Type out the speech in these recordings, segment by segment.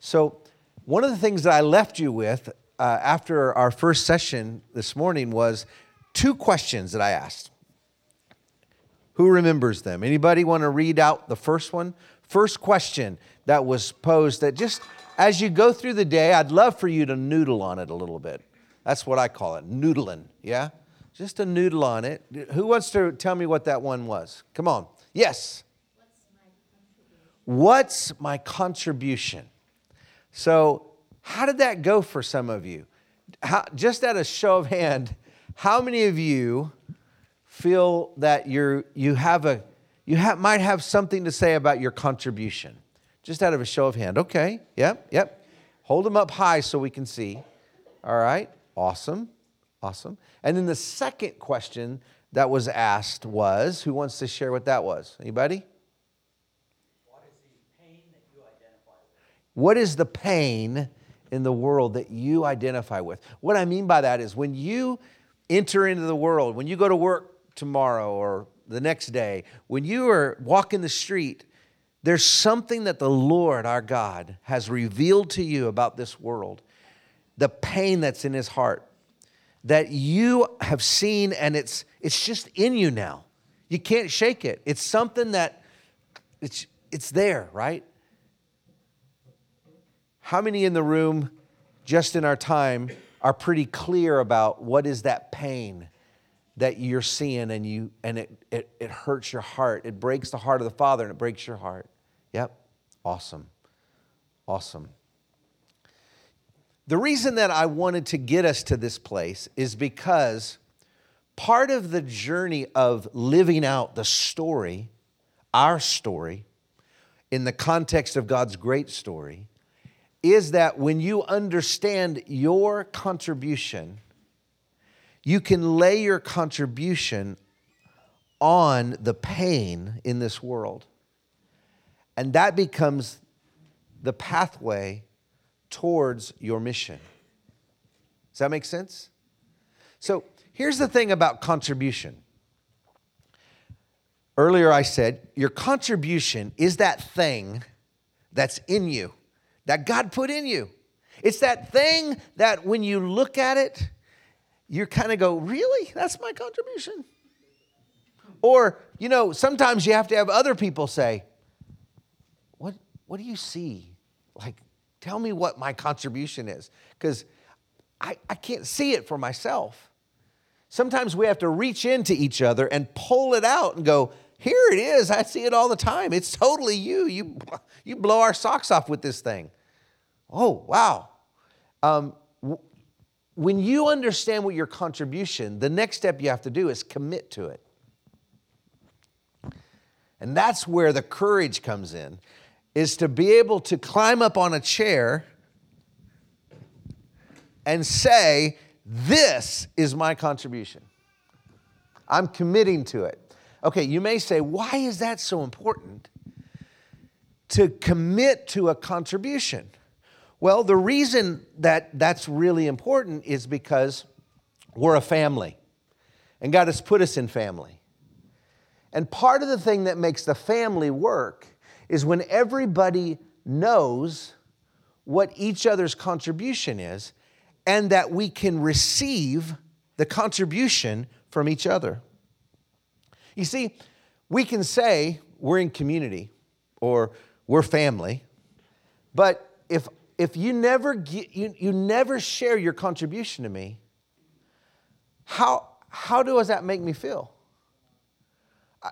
So, one of the things that I left you with uh, after our first session this morning was two questions that I asked. Who remembers them? Anybody want to read out the first one? First question that was posed that just as you go through the day, I'd love for you to noodle on it a little bit. That's what I call it, noodling, yeah? Just a noodle on it. Who wants to tell me what that one was? Come on. Yes. What's my contribution? So, how did that go for some of you? How, just at a show of hand, how many of you feel that you're, you have a you might have something to say about your contribution? Just out of a show of hand. Okay. Yep. Yep. Hold them up high so we can see. All right. Awesome. Awesome. And then the second question that was asked was who wants to share what that was? Anybody? What is the pain that you identify with? What is the pain in the world that you identify with? What I mean by that is when you enter into the world, when you go to work tomorrow or the next day, when you are walking the street, there's something that the Lord our God has revealed to you about this world, the pain that's in his heart that you have seen and it's it's just in you now. You can't shake it. It's something that it's it's there, right? How many in the room just in our time are pretty clear about what is that pain that you're seeing and you and it, it, it hurts your heart. It breaks the heart of the Father and it breaks your heart. Yep. Awesome. Awesome. The reason that I wanted to get us to this place is because part of the journey of living out the story, our story, in the context of God's great story, is that when you understand your contribution, you can lay your contribution on the pain in this world. And that becomes the pathway towards your mission. Does that make sense? So here's the thing about contribution. Earlier, I said your contribution is that thing that's in you, that God put in you. It's that thing that when you look at it, you kind of go, Really? That's my contribution? Or, you know, sometimes you have to have other people say, What, what do you see? Like, Tell me what my contribution is, because I, I can't see it for myself. Sometimes we have to reach into each other and pull it out and go, here it is. I see it all the time. It's totally you. You, you blow our socks off with this thing. Oh, wow. Um, w- when you understand what your contribution, the next step you have to do is commit to it. And that's where the courage comes in is to be able to climb up on a chair and say, This is my contribution. I'm committing to it. Okay, you may say, Why is that so important? To commit to a contribution. Well, the reason that that's really important is because we're a family, and God has put us in family. And part of the thing that makes the family work is when everybody knows what each other's contribution is and that we can receive the contribution from each other. You see, we can say we're in community or we're family, but if, if you, never get, you, you never share your contribution to me, how, how does that make me feel?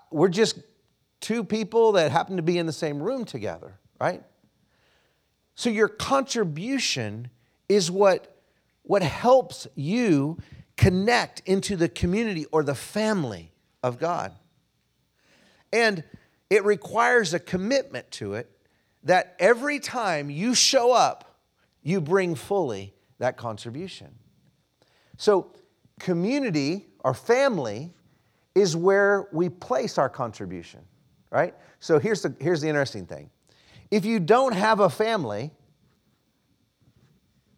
We're just two people that happen to be in the same room together, right? So your contribution is what, what helps you connect into the community or the family of God. And it requires a commitment to it that every time you show up, you bring fully that contribution. So, community or family is where we place our contribution right? So here's the, here's the interesting thing. If you don't have a family,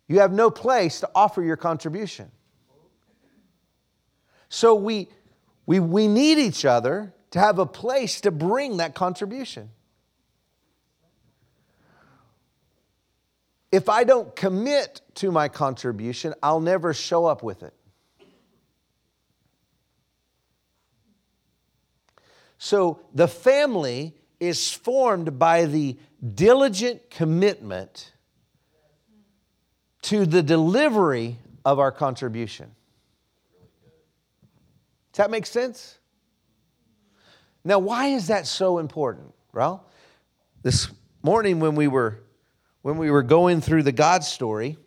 you have no place to offer your contribution. So we, we, we need each other to have a place to bring that contribution. If I don't commit to my contribution, I'll never show up with it. So the family is formed by the diligent commitment to the delivery of our contribution. Does that make sense? Now, why is that so important? Well, this morning when we were when we were going through the God story,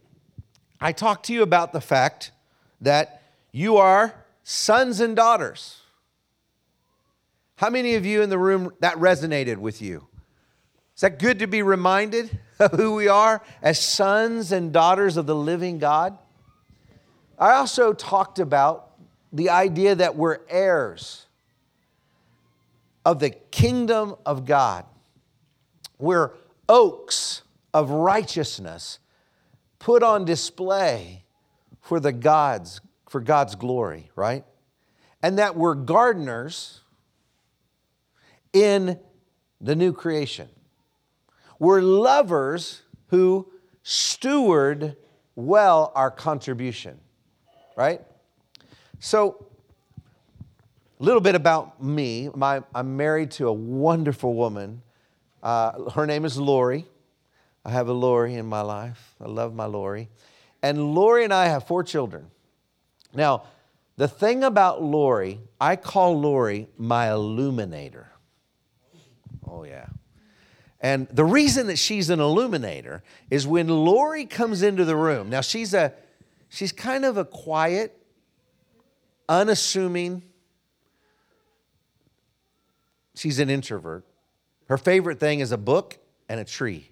I talked to you about the fact that you are sons and daughters. How many of you in the room that resonated with you? Is that good to be reminded of who we are as sons and daughters of the living God? I also talked about the idea that we're heirs of the kingdom of God. We're oaks of righteousness put on display for the God's for God's glory, right? And that we're gardeners in the new creation. We're lovers who steward well our contribution, right? So, a little bit about me. My, I'm married to a wonderful woman. Uh, her name is Lori. I have a Lori in my life. I love my Lori. And Lori and I have four children. Now, the thing about Lori, I call Lori my illuminator. Oh, yeah. And the reason that she's an illuminator is when Lori comes into the room. Now she's a she's kind of a quiet, unassuming. She's an introvert. Her favorite thing is a book and a tree.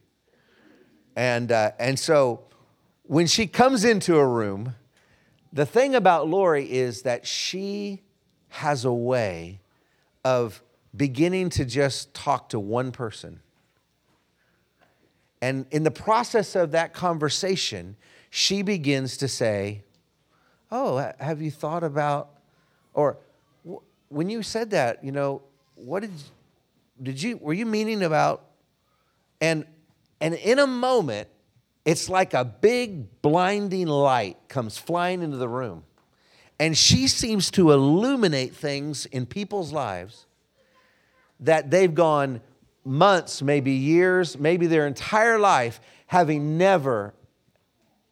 And uh, and so when she comes into a room, the thing about Lori is that she has a way of beginning to just talk to one person. And in the process of that conversation, she begins to say, Oh, have you thought about, or when you said that, you know, what did, did you, were you meaning about, and, and in a moment, it's like a big blinding light comes flying into the room. And she seems to illuminate things in people's lives that they've gone months, maybe years, maybe their entire life, having never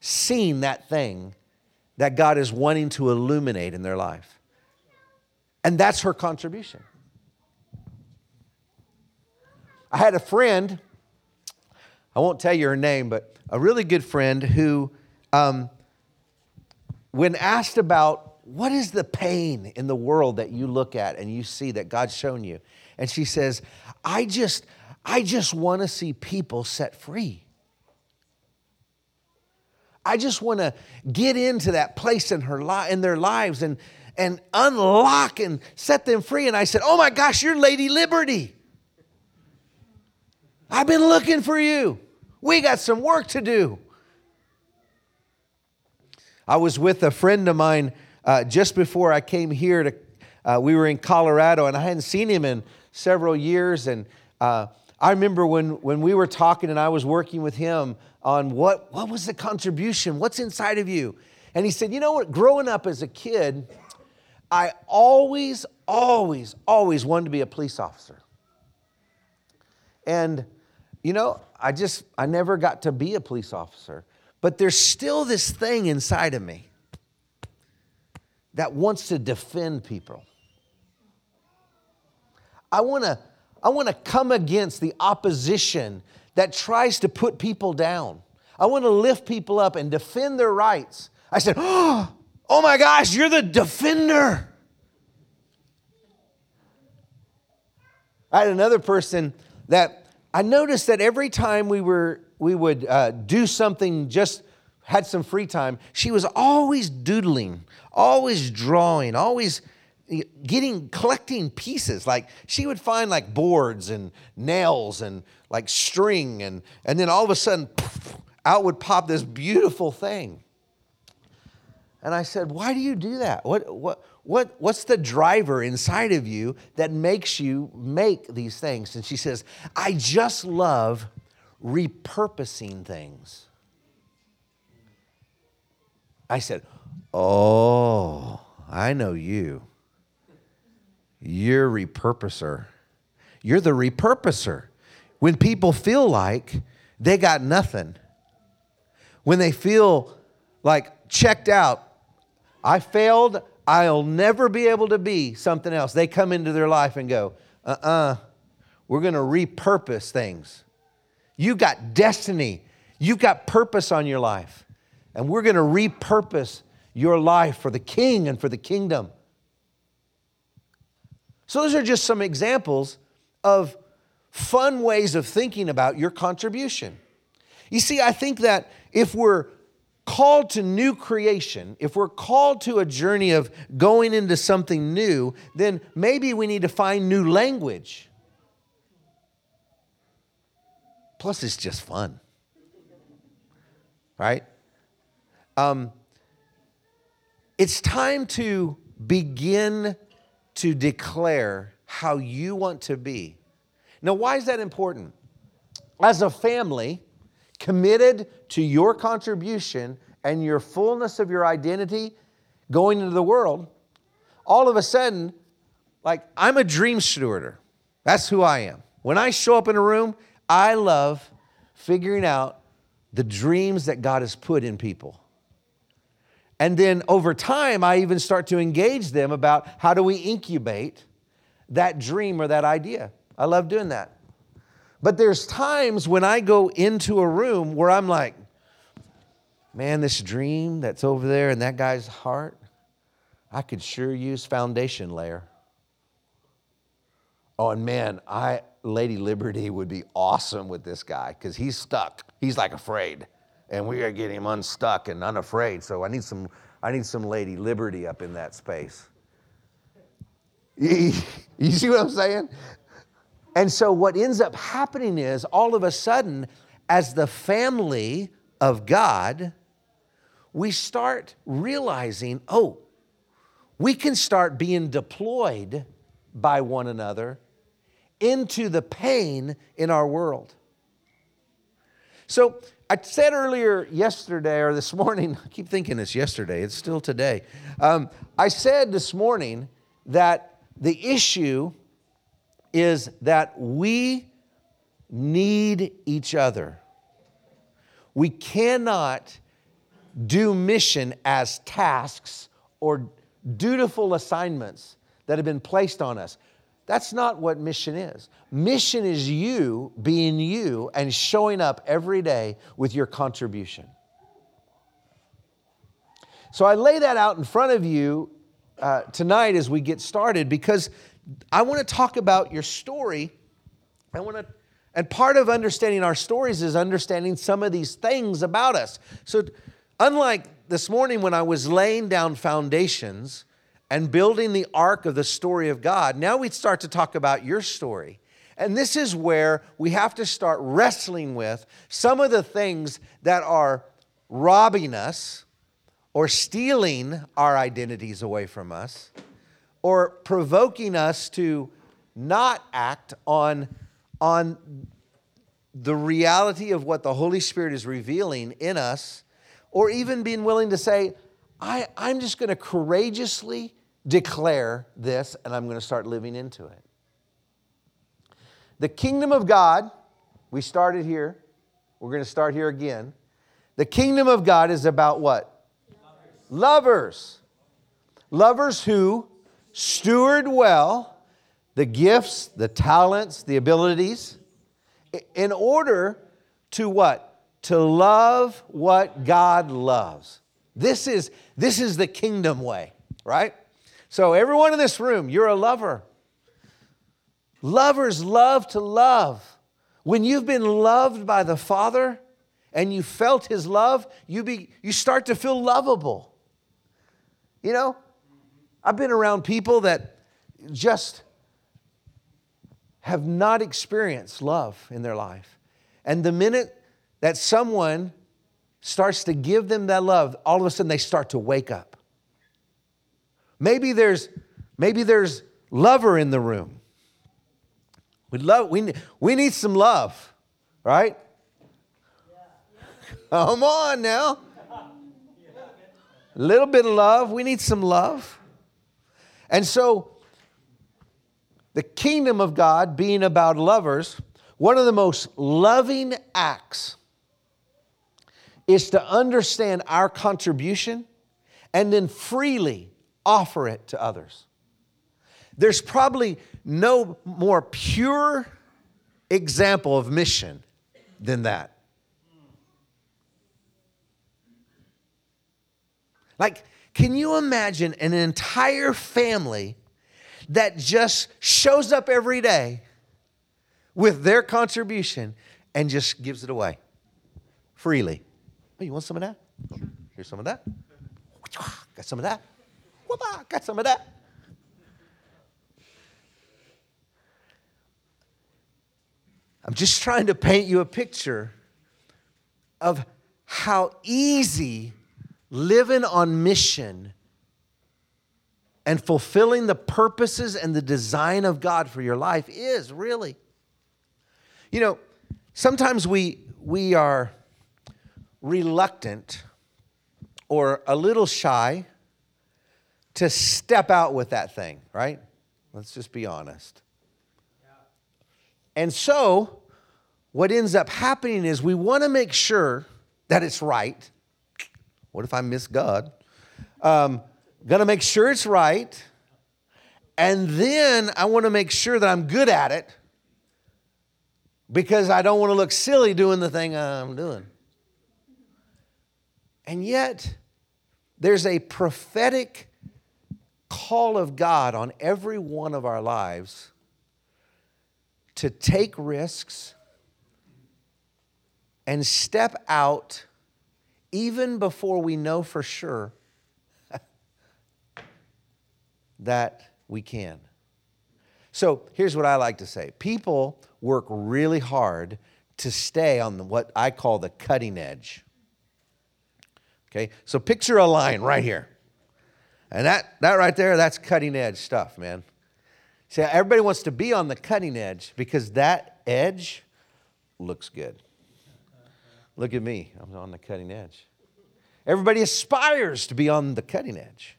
seen that thing that God is wanting to illuminate in their life. And that's her contribution. I had a friend, I won't tell you her name, but a really good friend who, um, when asked about what is the pain in the world that you look at and you see that God's shown you, and she says, I just, I just want to see people set free. I just want to get into that place in her li- in their lives and, and unlock and set them free. And I said, Oh my gosh, you're Lady Liberty. I've been looking for you. We got some work to do. I was with a friend of mine uh, just before I came here to, uh, we were in Colorado and I hadn't seen him in several years. And uh, I remember when, when we were talking and I was working with him on what, what was the contribution? What's inside of you? And he said, You know what? Growing up as a kid, I always, always, always wanted to be a police officer. And, you know, I just, I never got to be a police officer. But there's still this thing inside of me that wants to defend people. I want to I want to come against the opposition that tries to put people down. I want to lift people up and defend their rights. I said, "Oh, oh my gosh, you're the defender." I had another person that I noticed that every time we were we would uh, do something just had some free time, she was always doodling, always drawing, always getting collecting pieces. Like she would find like boards and nails and like string and and then all of a sudden poof, out would pop this beautiful thing. And i said why do you do that? What what what what's the driver inside of you that makes you make these things and she says i just love repurposing things I said, Oh, I know you. You're repurposer. You're the repurposer. When people feel like they got nothing, when they feel like checked out, I failed, I'll never be able to be something else. They come into their life and go, uh uh-uh, uh, we to repurpose things. You've got destiny, you've got purpose on your life, and we're to repurpose your life for the king and for the kingdom. So, those are just some examples of fun ways of thinking about your contribution. You see, I think that if we're called to new creation, if we're called to a journey of going into something new, then maybe we need to find new language. Plus, it's just fun, right? Um, it's time to begin to declare how you want to be. Now, why is that important? As a family, committed to your contribution and your fullness of your identity going into the world, all of a sudden, like I'm a dream stewarder. That's who I am. When I show up in a room, I love figuring out the dreams that God has put in people. And then over time, I even start to engage them about how do we incubate that dream or that idea. I love doing that. But there's times when I go into a room where I'm like, man, this dream that's over there in that guy's heart, I could sure use foundation layer. Oh, and man, I Lady Liberty would be awesome with this guy because he's stuck. He's like afraid and we are getting him unstuck and unafraid. So I need some, I need some Lady Liberty up in that space. You, you see what I'm saying? And so what ends up happening is all of a sudden, as the family of God, we start realizing, oh, we can start being deployed by one another into the pain in our world. So I said earlier yesterday or this morning, I keep thinking it's yesterday, it's still today. Um, I said this morning that the issue is that we need each other. We cannot do mission as tasks or dutiful assignments that have been placed on us. That's not what mission is. Mission is you being you and showing up every day with your contribution. So I lay that out in front of you uh, tonight as we get started because I want to talk about your story. I want to, and part of understanding our stories is understanding some of these things about us. So, unlike this morning when I was laying down foundations, and building the arc of the story of God, now we start to talk about your story. And this is where we have to start wrestling with some of the things that are robbing us or stealing our identities away from us or provoking us to not act on, on the reality of what the Holy Spirit is revealing in us, or even being willing to say, I, I'm just going to courageously declare this and I'm going to start living into it. The kingdom of God, we started here. We're going to start here again. The kingdom of God is about what? Lovers. Lovers, Lovers who steward well the gifts, the talents, the abilities in order to what? To love what God loves. This is, this is the kingdom way, right? So, everyone in this room, you're a lover. Lovers love to love. When you've been loved by the Father and you felt His love, you, be, you start to feel lovable. You know, I've been around people that just have not experienced love in their life. And the minute that someone starts to give them that love, all of a sudden they start to wake up. Maybe there's, maybe there's lover in the room. We love, we, we need some love, right? Come on now. A little bit of love. We need some love. And so, the kingdom of God being about lovers, one of the most loving acts is to understand our contribution and then freely offer it to others. There's probably no more pure example of mission than that. Like, can you imagine an entire family that just shows up every day with their contribution and just gives it away freely? Oh, you want some of that? Here's some of that. Got some of that. Ah, got some of that. I'm just trying to paint you a picture of how easy living on mission and fulfilling the purposes and the design of God for your life is really. You know, sometimes we, we are reluctant or a little shy to step out with that thing, right? Let's just be honest. And so, what ends up happening is we want to make sure that it's right. What if I miss God? Um, gonna make sure it's right. And then I want to make sure that I'm good at it because I don't want to look silly doing the thing I'm doing. And yet, there's a prophetic call of God on every one of our lives to take risks and step out even before we know for sure that we can. So here's what I like to say people work really hard to stay on the, what I call the cutting edge. Okay, so picture a line right here. And that, that right there, that's cutting edge stuff, man. See, everybody wants to be on the cutting edge because that edge looks good. Look at me, I'm on the cutting edge. Everybody aspires to be on the cutting edge.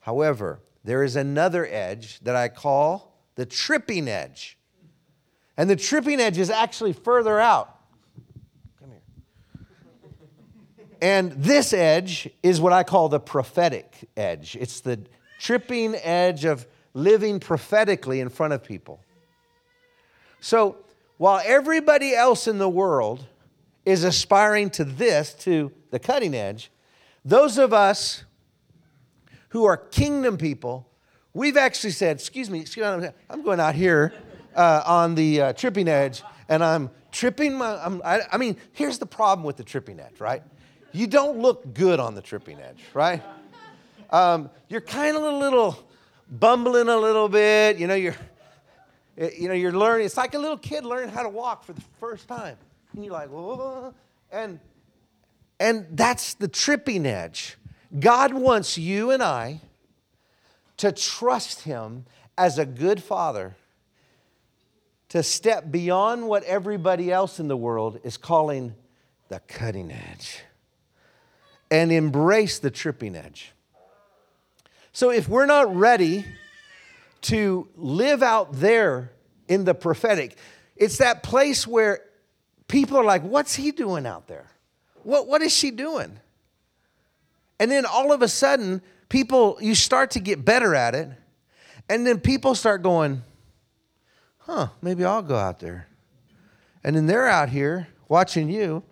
However, there is another edge that I call the tripping edge. And the tripping edge is actually further out. Come here. And this edge is what I call the prophetic edge. It's the tripping edge of living prophetically in front of people. So while everybody else in the world is aspiring to this, to the cutting edge, those of us who are kingdom people, we've actually said, excuse me, excuse me I'm going out here uh, on the uh, tripping edge and I'm tripping my, I'm, I, I mean, here's the problem with the tripping edge, right? You don't look good on the tripping edge, right? Um, you're kind of a little bumbling a little bit. You know, you're, you know, you're learning. It's like a little kid learning how to walk for the first time. And you're like, whoa. And, and that's the tripping edge. God wants you and I to trust Him as a good father, to step beyond what everybody else in the world is calling the cutting edge and embrace the tripping edge. So if we're not ready to live out there in the prophetic, it's that place where people are like, what's he doing out there? What, what is she doing? And then all of a sudden, people, you start to get better at it. And then people start going, huh, maybe I'll go out there. And then they're out here watching you,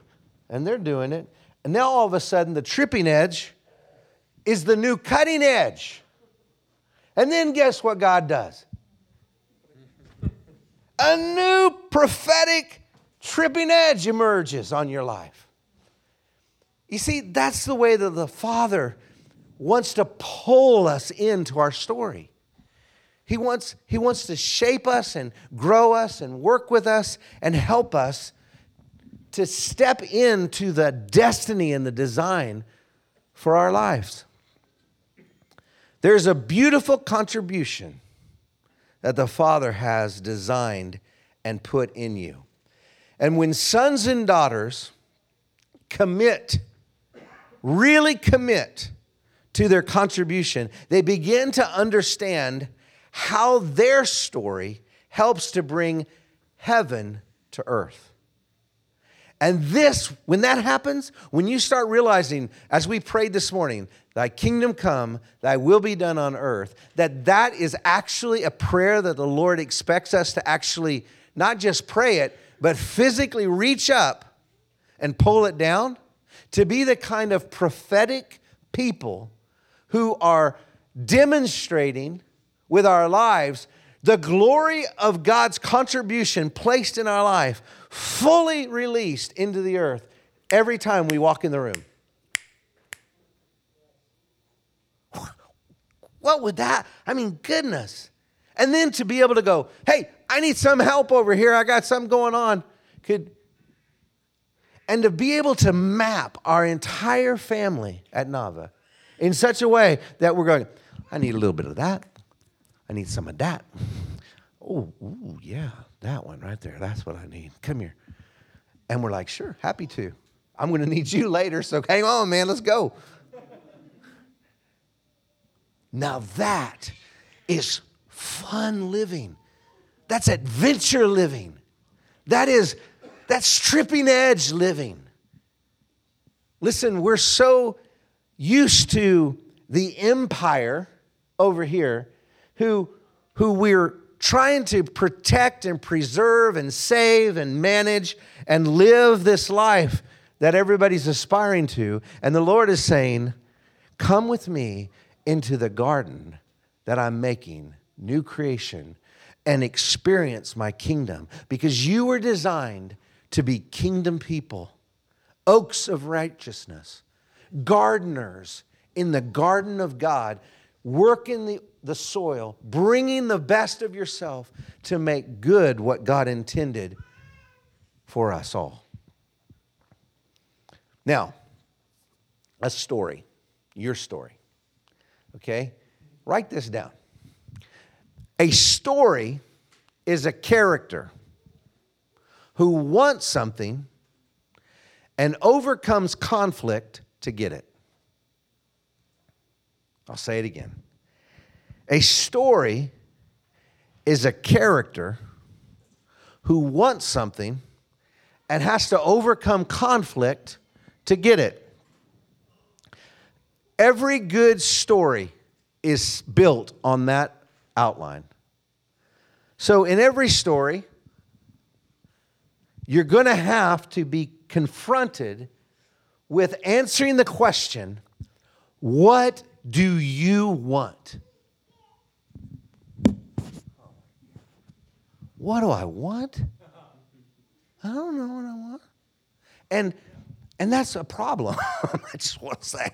and they're doing it. And now all of a sudden, the tripping edge is the new cutting edge. And then guess what God does? A new prophetic tripping edge emerges on your life. You see, that's the way that the Father wants to pull us into our story. He wants, he wants to shape us and grow us and work with us and help us to step into the destiny and the design for our lives. There's a beautiful contribution that the Father has designed and put in you. And when sons and daughters commit, really commit to their contribution, they begin to understand how their story helps to bring heaven to earth. And this, when that happens, when you start realizing, as we prayed this morning, thy kingdom come, thy will be done on earth, that that is actually a prayer that the Lord expects us to actually not just pray it, but physically reach up and pull it down, to be the kind of prophetic people who are demonstrating with our lives the glory of God's contribution placed in our life, fully released into the earth every time we walk in the room. What would that? I mean, goodness. And then to be able to go, hey, I need some help over here. I got something going on. Could and to be able to map our entire family at Nava in such a way that we're going, I need a little bit of that. I need some of that. Oh, ooh, yeah, that one right there. That's what I need. Come here. And we're like, sure, happy to. I'm going to need you later, so hang on, man, let's go. Now that is fun living. That's adventure living. That is that's tripping edge living. Listen, we're so used to the empire over here who, who we're trying to protect and preserve and save and manage and live this life that everybody's aspiring to. And the Lord is saying, Come with me into the garden that I'm making, new creation, and experience my kingdom because you were designed to be kingdom people, oaks of righteousness, gardeners in the garden of God, working the, the soil, bringing the best of yourself to make good what God intended for us all. Now, a story, your story. Okay? Write this down. A story is a character who wants something and overcomes conflict to get it. I'll say it again. A story is a character who wants something and has to overcome conflict to get it. Every good story is built on that outline. So, in every story, you're going to have to be confronted with answering the question what do you want? What do I want? I don't know what I want. And and that's a problem. I just want to say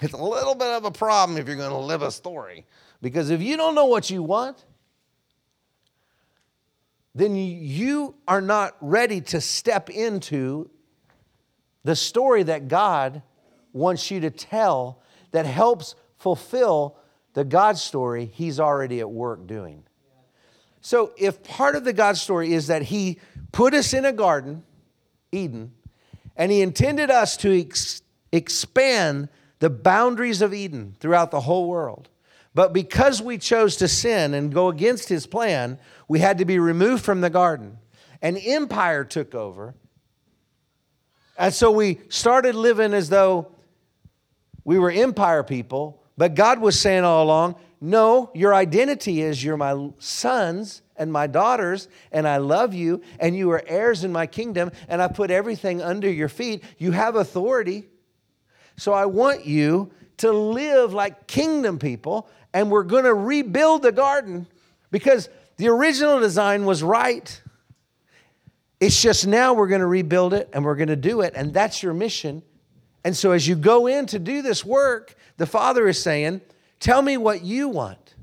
it's a little bit of a problem if you're going to live a story. Because if you don't know what you want, then you are not ready to step into the story that God wants you to tell that helps fulfill the God story He's already at work doing. So, if part of the God story is that He put us in a garden, Eden, and He intended us to ex- expand the boundaries of Eden throughout the whole world, but because we chose to sin and go against His plan, we had to be removed from the garden. An empire took over. And so we started living as though we were empire people, but God was saying all along, no, your identity is you're my sons and my daughters, and I love you, and you are heirs in my kingdom, and I put everything under your feet. You have authority. So I want you to live like kingdom people, and we're going to rebuild the garden because the original design was right. It's just now we're going to rebuild it and we're going to do it, and that's your mission. And so as you go in to do this work, the Father is saying, Tell me what you want.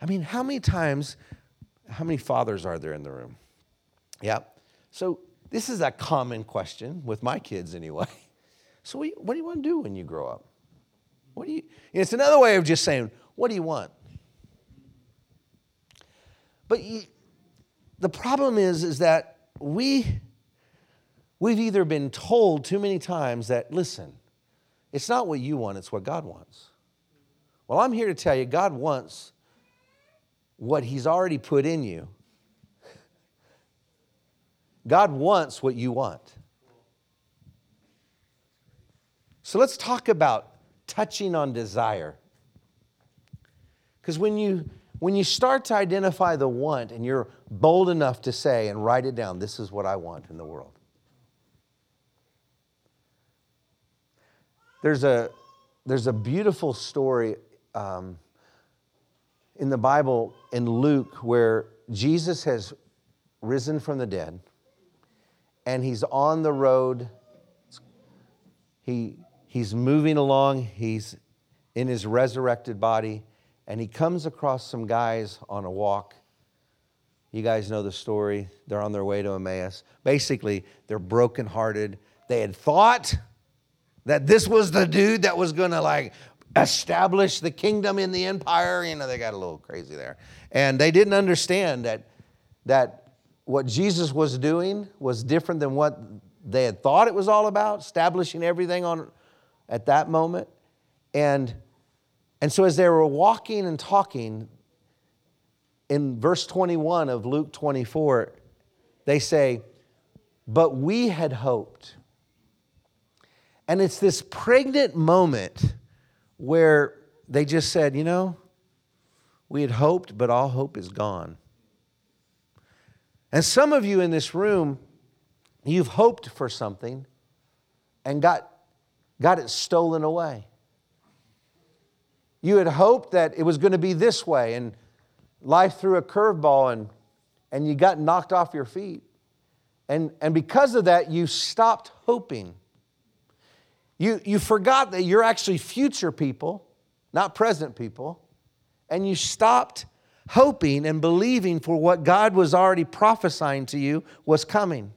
I mean, how many times, how many fathers are there in the room? Yeah. So this is a common question with my kids anyway. So what do you want to do when you grow up? What do you? It's another way of just saying, what do you want? But you, the problem is, is that we, we've either been told too many times that, listen, It's not what you want, it's what God wants. Well, I'm here to tell you God wants what He's already put in you. God wants what you want. So let's talk about touching on desire. Because when you when you start to identify the want and you're bold enough to say and write it down, this is what I want in the world. There's a, there's a beautiful story um, in the Bible in Luke where Jesus has risen from the dead and he's on the road. He, he's moving along, he's in his resurrected body, and he comes across some guys on a walk. You guys know the story. They're on their way to Emmaus. Basically, they're brokenhearted. They had thought that this was the dude that was going to like establish the kingdom in the empire. You know, they got a little crazy there. And they didn't understand that, that what Jesus was doing was different than what they had thought it was all about, establishing everything on at that moment. And, and so as they were walking and talking, in verse 21 of Luke 24, they say, But we had hoped. And it's this pregnant moment where they just said, you know, we had hoped, but all hope is gone. And some of you in this room, you've hoped for something and got, got it stolen away. You had hoped that it was going to be this way, and life threw a curveball and, and you got knocked off your feet. And, and because of that, you stopped hoping. You, you forgot that you're actually future people, not present people, and you stopped hoping and believing for what God was already prophesying to you was coming.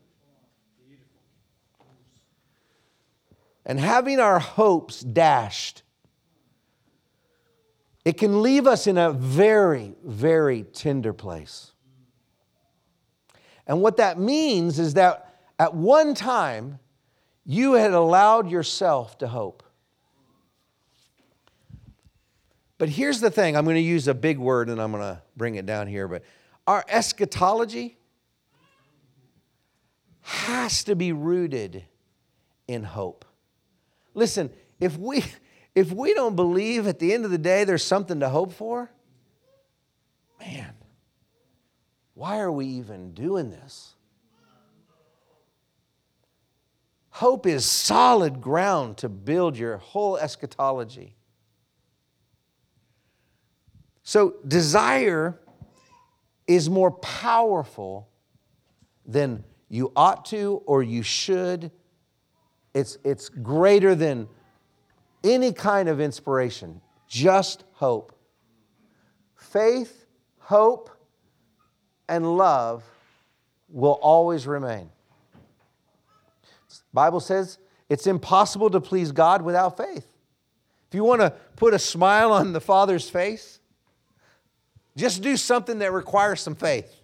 And having our hopes dashed, it can leave us in a very, very tender place. And what that means is that at one time, you had allowed yourself to hope. But here's the thing I'm going to use a big word and I'm going to bring it down here. But our eschatology has to be rooted in hope. Listen, if we, if we don't believe at the end of the day there's something to hope for, man, why are we even doing this? Hope is solid ground to build your whole eschatology. So, desire is more powerful than you ought to or you should. It's, it's greater than any kind of inspiration, just hope. Faith, hope, and love will always remain. Bible says it's impossible to please God without faith. If you want to put a smile on the Father's face, just do something that requires some faith.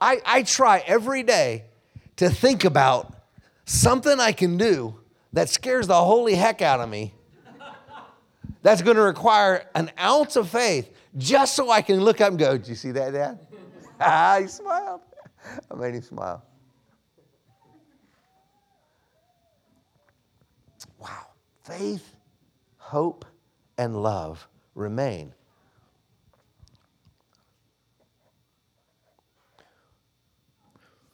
I, I try every day to think about something I can do that scares the holy heck out of me that's going to require an ounce of faith just so I can look up and go, Did you see that, Dad? ah, he smiled. I made him smile. Wow. Faith, hope, and love remain.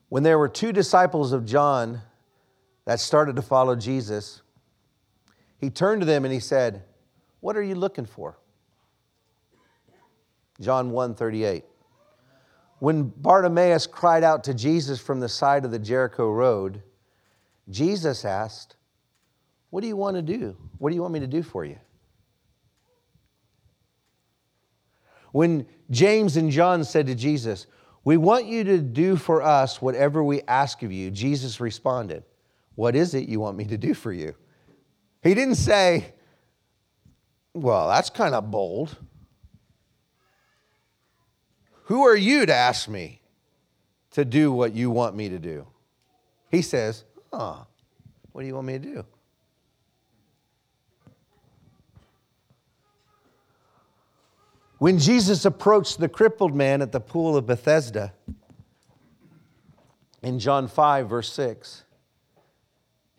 When there were two disciples of John that started to follow Jesus, he turned to them and he said, What are you looking for? John 1 38. When Bartimaeus cried out to Jesus from the side of the Jericho road, Jesus asked, what do you want to do? What do you want me to do for you? When James and John said to Jesus, We want you to do for us whatever we ask of you, Jesus responded, what is it you want me to do for you? He didn't say, Well, that's kind of bold. Who are you to ask me to do what you want me to do? He says, Huh, what do you want me to do? When Jesus approached the crippled man at the pool of Bethesda in John 5, verse 6,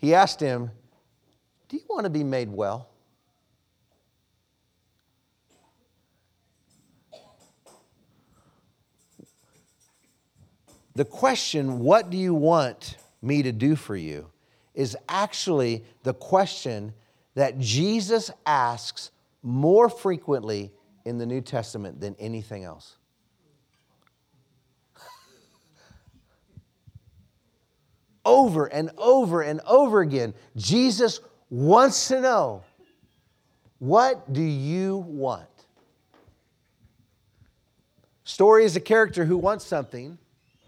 he asked him, Do you want to be made well? The question, What do you want me to do for you? is actually the question that Jesus asks more frequently in the New Testament than anything else. Over and over and over again, Jesus wants to know what do you want? Story is a character who wants something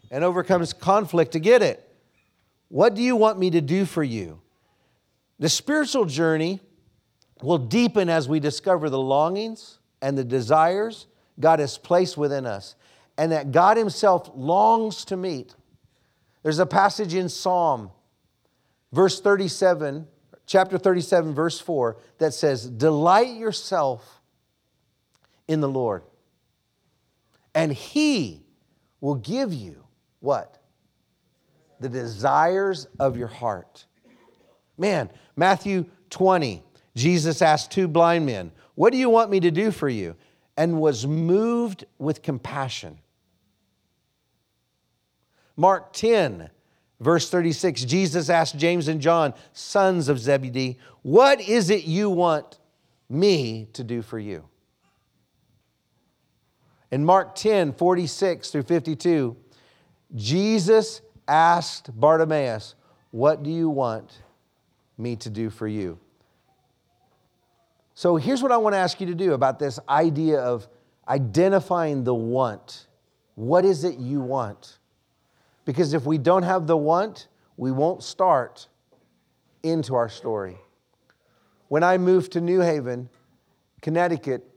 and overcomes conflict to get it. What do you want me to do for you? The spiritual journey will deepen as we discover the longings and the desires God has placed within us and that God Himself longs to meet. There's a passage in Psalm, verse 37, chapter 37, verse 4, that says, Delight yourself in the Lord, and He will give you what? The desires of your heart. Man, Matthew 20, Jesus asked two blind men, What do you want me to do for you? And was moved with compassion. Mark 10, verse 36, Jesus asked James and John, sons of Zebedee, What is it you want me to do for you? In Mark 10, 46 through 52, Jesus asked Bartimaeus, What do you want me to do for you? So here's what I want to ask you to do about this idea of identifying the want. What is it you want? Because if we don't have the want, we won't start into our story. When I moved to New Haven, Connecticut,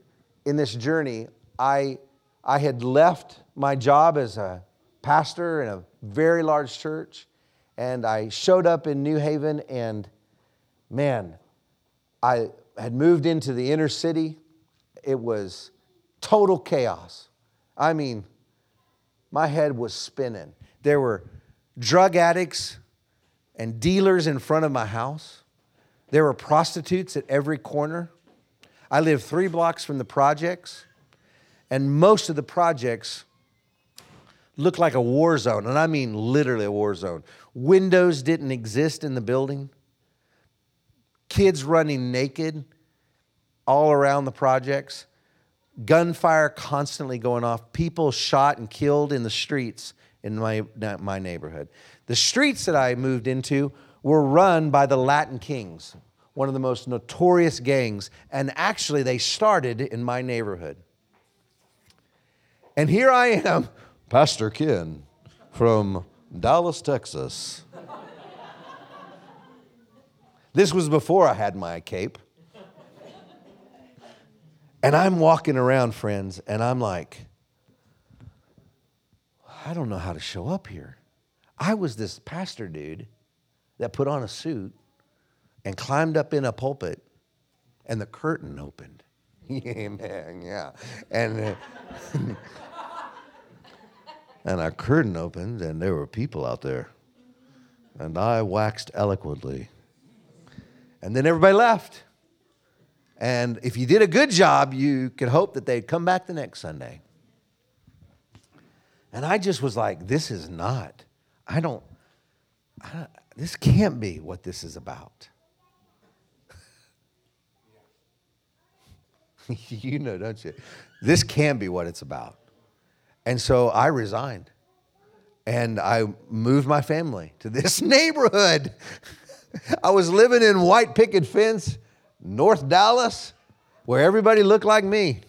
in this journey, I, I had left my job as a pastor in a very large church, and I showed up in New Haven, and man, I had moved into the inner city. It was total chaos. I mean, my head was spinning. There were drug addicts and dealers in front of my house. There were prostitutes at every corner. I lived three blocks from the projects, and most of the projects looked like a war zone, and I mean literally a war zone. Windows didn't exist in the building, kids running naked all around the projects, gunfire constantly going off, people shot and killed in the streets in my, my neighborhood. The streets that I moved into were run by the Latin Kings, one of the most notorious gangs, and actually they started in my neighborhood. And here I am, Pastor Ken from Dallas, Texas. this was before I had my cape. And I'm walking around, friends, and I'm like, I don't know how to show up here. I was this pastor dude that put on a suit and climbed up in a pulpit, and the curtain opened. Amen, yeah. And, uh, and a curtain opened, and there were people out there. And I waxed eloquently. And then everybody left. And if you did a good job, you could hope that they'd come back the next Sunday. And I just was like, this is not, I don't, I this can't be what this is about. you know, don't you? This can be what it's about. And so I resigned and I moved my family to this neighborhood. I was living in white picket fence, North Dallas, where everybody looked like me.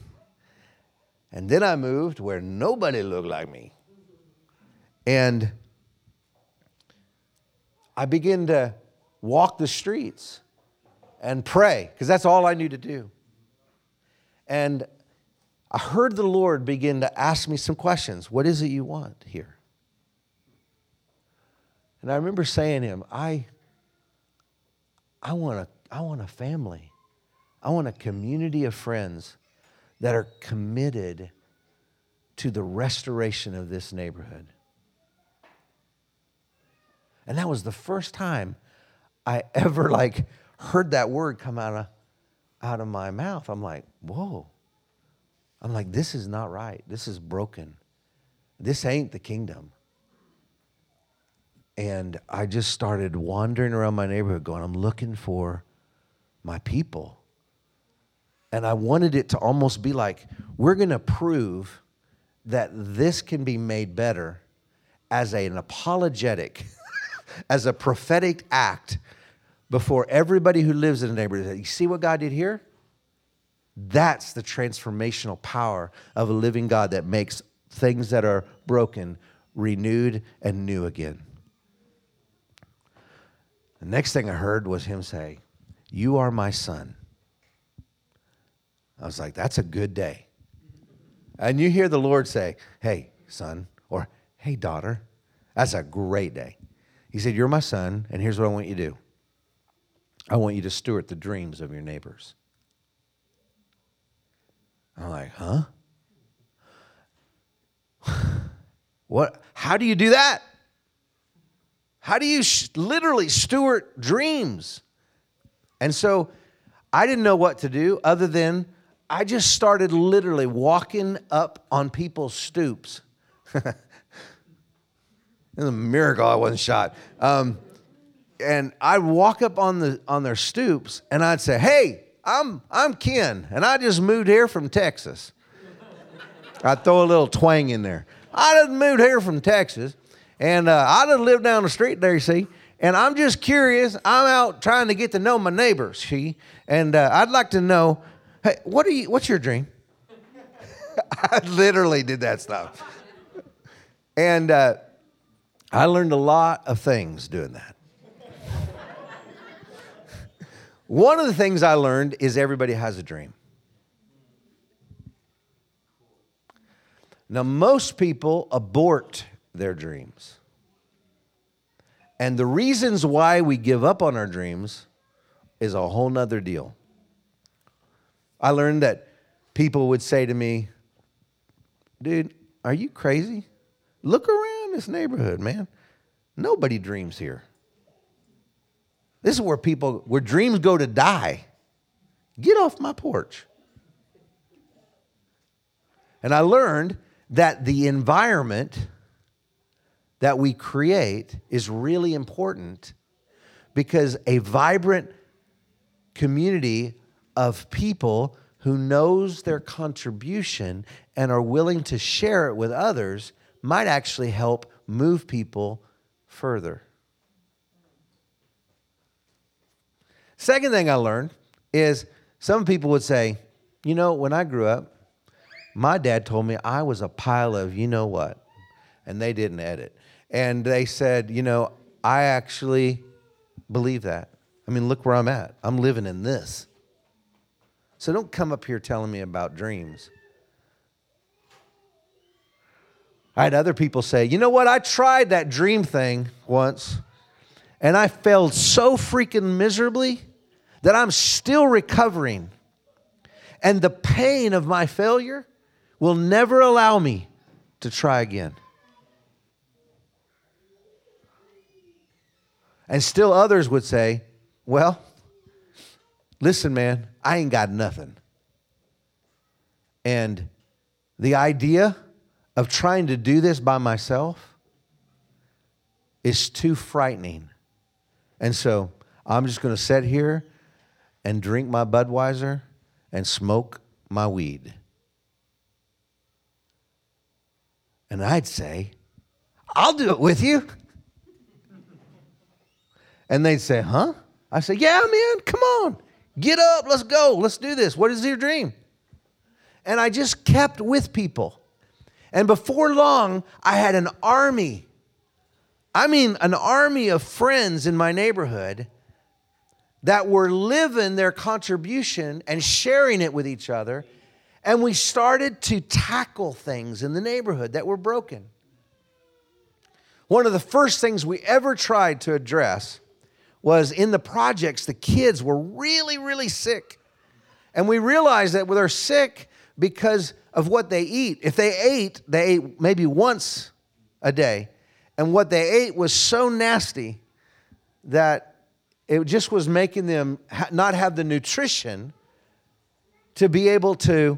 And then I moved where nobody looked like me. And I began to walk the streets and pray, because that's all I knew to do. And I heard the Lord begin to ask me some questions. What is it you want here? And I remember saying to him, I, I, want a, I want a family. I want a community of friends that are committed to the restoration of this neighborhood. And that was the first time I ever like heard that word come out of out of my mouth. I'm like, whoa. I'm like, this is not right. This is broken. This ain't the kingdom. And I just started wandering around my neighborhood going, I'm looking for my people. And I wanted it to almost be like, we're going to prove that this can be made better as an apologetic, as a prophetic act before everybody who lives in the neighborhood. You see what God did here? That's the transformational power of a living God that makes things that are broken renewed and new again. The next thing I heard was him say, You are my son. I was like, That's a good day. And you hear the Lord say, Hey, son, or Hey, daughter, that's a great day. He said, You're my son, and here's what I want you to do I want you to steward the dreams of your neighbors. I'm like, Huh? what? How do you do that? How do you sh- literally steward dreams? And so I didn't know what to do other than I just started literally walking up on people's stoops. it's a miracle I wasn't shot. Um, and I'd walk up on the on their stoops and I'd say, "Hey, I'm I'm Ken, and I just moved here from Texas." I'd throw a little twang in there. I just moved here from Texas, and uh, I just live down the street there, you see. And I'm just curious. I'm out trying to get to know my neighbors, see. And uh, I'd like to know, hey, what are you? What's your dream? I literally did that stuff, and uh, I learned a lot of things doing that. One of the things I learned is everybody has a dream. Now, most people abort their dreams. And the reasons why we give up on our dreams is a whole nother deal. I learned that people would say to me, Dude, are you crazy? Look around this neighborhood, man. Nobody dreams here. This is where people, where dreams go to die. Get off my porch. And I learned that the environment that we create is really important because a vibrant community of people who knows their contribution and are willing to share it with others might actually help move people further. Second thing I learned is some people would say, you know, when I grew up, my dad told me I was a pile of you know what, and they didn't edit. And they said, you know, I actually believe that. I mean, look where I'm at. I'm living in this. So don't come up here telling me about dreams. I had other people say, you know what? I tried that dream thing once, and I failed so freaking miserably that I'm still recovering. And the pain of my failure will never allow me to try again. And still others would say, Well, listen, man, I ain't got nothing. And the idea of trying to do this by myself is too frightening. And so I'm just going to sit here and drink my Budweiser and smoke my weed. And I'd say, I'll do it with you. And they'd say, Huh? I say, Yeah, man, come on. Get up, let's go, let's do this. What is your dream? And I just kept with people. And before long, I had an army. I mean, an army of friends in my neighborhood that were living their contribution and sharing it with each other. And we started to tackle things in the neighborhood that were broken. One of the first things we ever tried to address was in the projects, the kids were really, really sick. And we realized that our sick, because of what they eat. If they ate, they ate maybe once a day, and what they ate was so nasty that it just was making them not have the nutrition to be able to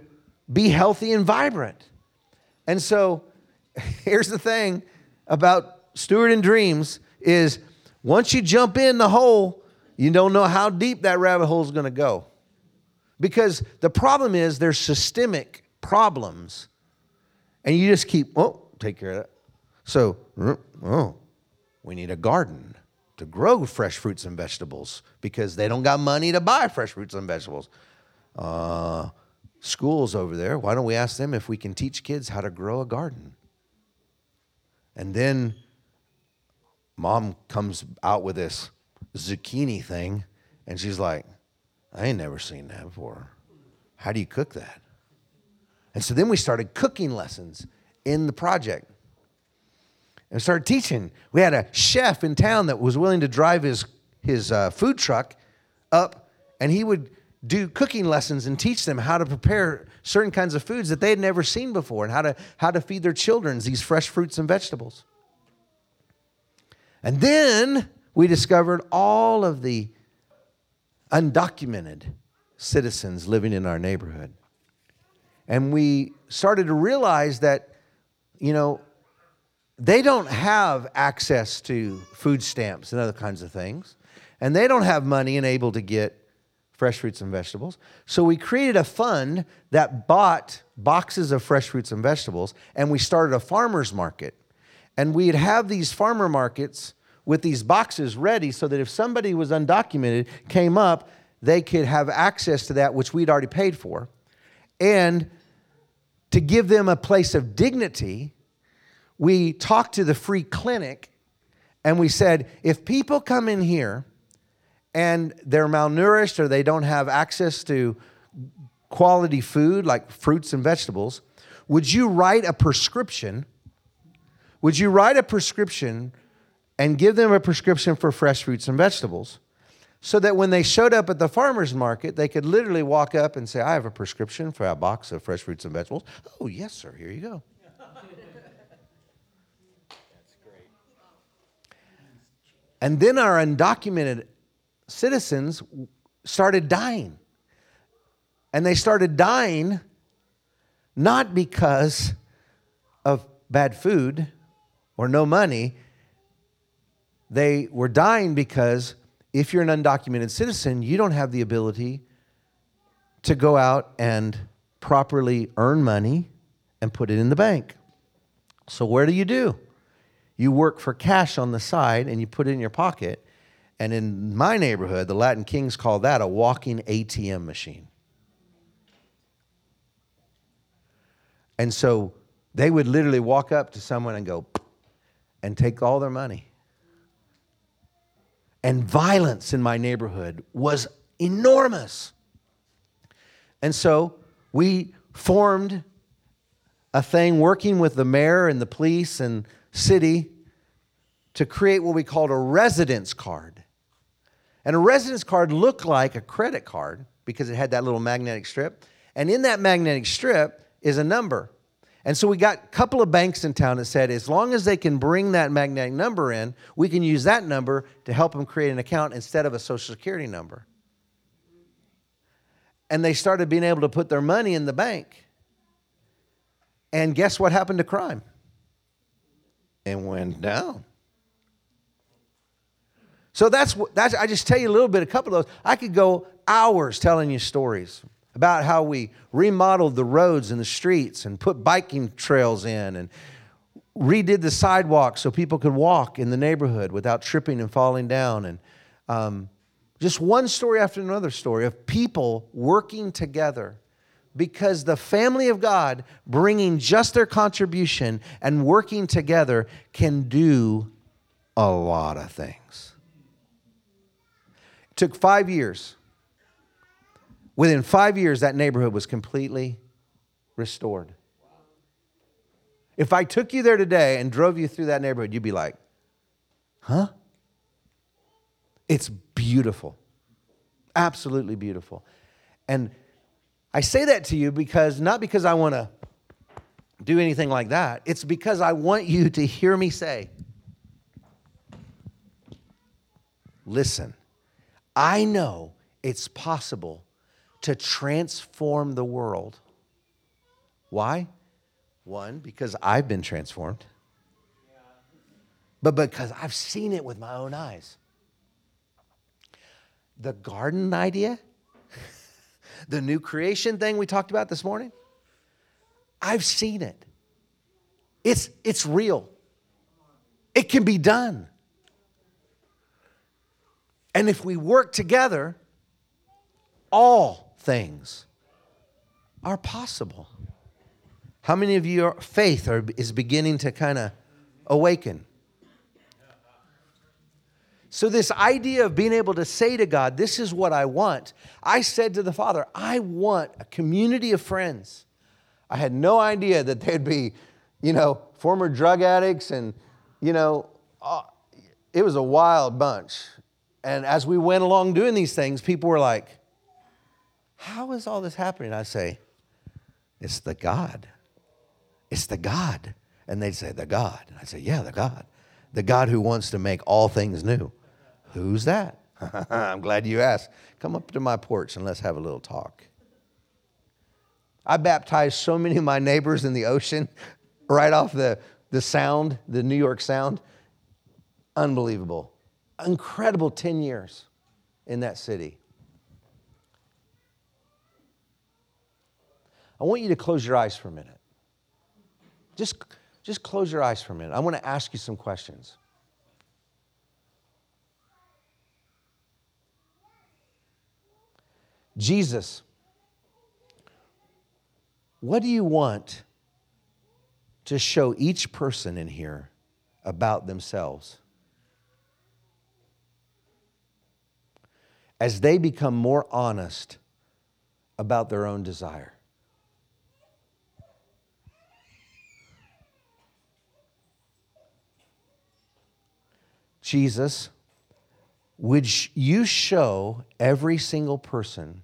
be healthy and vibrant. And so here's the thing about stewarding dreams is once you jump in the hole, you don't know how deep that rabbit hole is going to go. Because the problem is they're systemic problems. And you just keep, oh, take care of that. So, oh, we need a garden to grow fresh fruits and vegetables because they don't got money to buy fresh fruits and vegetables. Uh, schools over there, why don't we ask them if we can teach kids how to grow a garden? And then mom comes out with this zucchini thing, and she's like, I ain't never seen that before. How do you cook that? And so then we started cooking lessons in the project and started teaching. We had a chef in town that was willing to drive his, his uh, food truck up, and he would do cooking lessons and teach them how to prepare certain kinds of foods that they had never seen before and how to, how to feed their children these fresh fruits and vegetables. And then we discovered all of the undocumented citizens living in our neighborhood. And we started to realize that, you know, they don't have access to food stamps and other kinds of things. And they don't have money and able to get fresh fruits and vegetables. So we created a fund that bought boxes of fresh fruits and vegetables, and we started a farmer's market. And we'd have these farmer markets with these boxes ready so that if somebody was undocumented, came up, they could have access to that which we'd already paid for. And to give them a place of dignity, we talked to the free clinic and we said, if people come in here and they're malnourished or they don't have access to quality food like fruits and vegetables, would you write a prescription? Would you write a prescription and give them a prescription for fresh fruits and vegetables so that when they showed up at the farmer's market, they could literally walk up and say, I have a prescription for a box of fresh fruits and vegetables. Oh, yes, sir, here you go. That's great. And then our undocumented citizens started dying. And they started dying not because of bad food or no money they were dying because if you're an undocumented citizen, you don't have the ability to go out and properly earn money and put it in the bank. So, where do you do? You work for cash on the side and you put it in your pocket. And in my neighborhood, the Latin Kings call that a walking ATM machine. And so they would literally walk up to someone and go and take all their money and violence in my neighborhood was enormous. And so we formed a thing working with the mayor and the police and city to create what we called a residence card. And a residence card looked like a credit card because it had that little magnetic strip. And in that magnetic strip is a number. And so we got a couple of banks in town that said as long as they can bring that magnetic number in, we can use that number to help them create an account instead of a social security number. And they started being able to put their money in the bank. And guess what happened to crime? It went down. So that's that's I just tell you a little bit, a couple of those. I could go hours telling you stories about how we remodeled the roads and the streets and put biking trails in and redid the sidewalks so people could walk in the neighborhood without tripping and falling down. And um, just one story after another story of people working together because the family of God bringing just their contribution and working together can do a lot of things. It took five years Within five years, that neighborhood was completely restored. If I took you there today and drove you through that neighborhood, you'd be like, huh? It's beautiful. Absolutely beautiful. And I say that to you because not because I want to do anything like that, it's because I want you to hear me say, listen, I know it's possible to transform the world. Why? One, because I've been transformed, but because I've seen it with my own eyes. The garden idea, the new creation thing we talked about this morning, I've seen it. It's, it's real. It can be done. And if we work together, all things are possible. How many of your faith are, is beginning to kind of awaken? So, this idea of being able to say to God, This is what I want, I said to the Father, I want a community of friends. I had no idea that they'd be, you know, former drug addicts and, you know, uh, it was a wild bunch. And as we went along doing these things, people were like, How is all this happening? I say, It's the God. It's the God. And they'd say, The God. And I'd say, Yeah, the God. The God who wants to make all things new. Who's that? I'm glad you asked. Come up to my porch and let's have a little talk. I baptized so many of my neighbors in the ocean right off the, the sound, the New York sound. Unbelievable incredible 10 years in that city. I want you to close your eyes for a minute. Just, just close your eyes for a minute. I want to ask you some questions. Jesus, what do you want to show each person in here about themselves? as they become more honest about their own desire. Jesus, would you show every single person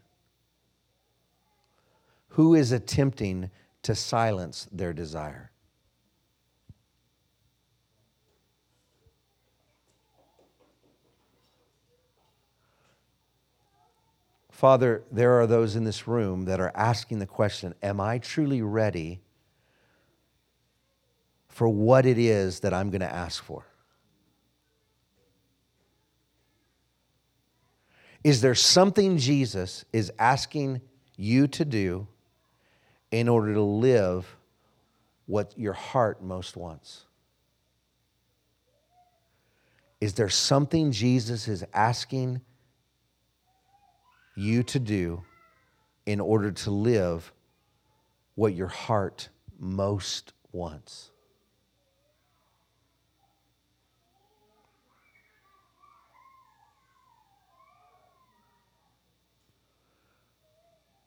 who is attempting to silence their desire? Father, there are those in this room that are asking the question Am I truly ready for what it is that I'm going to ask for? Is there something Jesus is asking you to do in order to live what your heart most wants? Is there something Jesus is asking you to do in order to live what your heart most wants.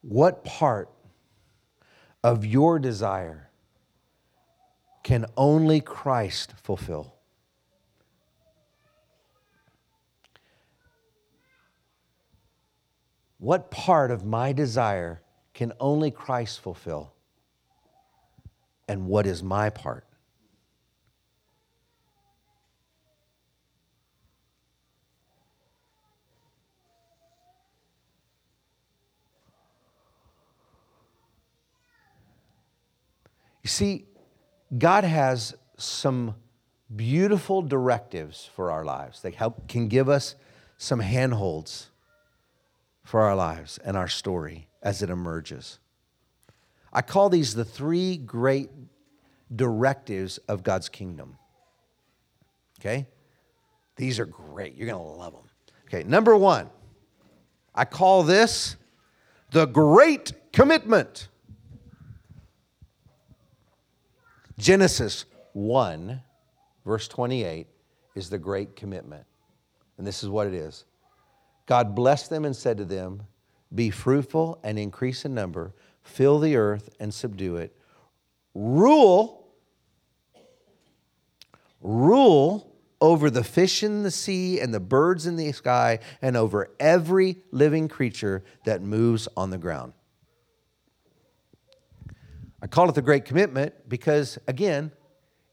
What part of your desire can only Christ fulfill? What part of my desire can only Christ fulfill? And what is my part? You see, God has some beautiful directives for our lives. They help, can give us some handholds for our lives and our story as it emerges. I call these the three great directives of God's kingdom. Okay? These are great. You're going to love them. Okay, number one, I call this the Great Commitment. Genesis 1, verse 28, is the Great Commitment. And this is what it is God blessed them and said to them, Be fruitful and increase in number, fill the earth and subdue it, rule, rule over the fish in the sea and the birds in the sky and over every living creature that moves on the ground. I call it the Great Commitment because, again,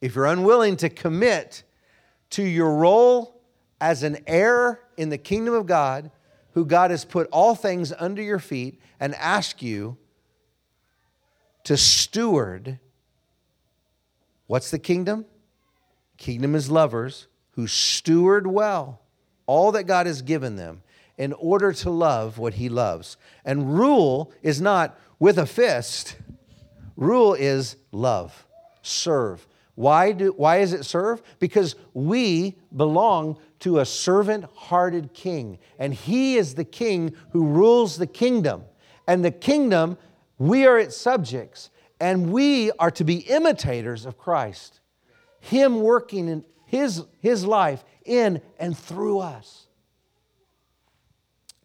if you're unwilling to commit to your role as an heir in the kingdom of God, who God has put all things under your feet, and ask you to steward what's the kingdom? Kingdom is lovers who steward well all that God has given them in order to love what he loves. And rule is not with a fist, rule is love, serve. Why, do, why is it serve? Because we belong to a servant hearted king, and he is the king who rules the kingdom. And the kingdom, we are its subjects, and we are to be imitators of Christ, him working in his, his life in and through us.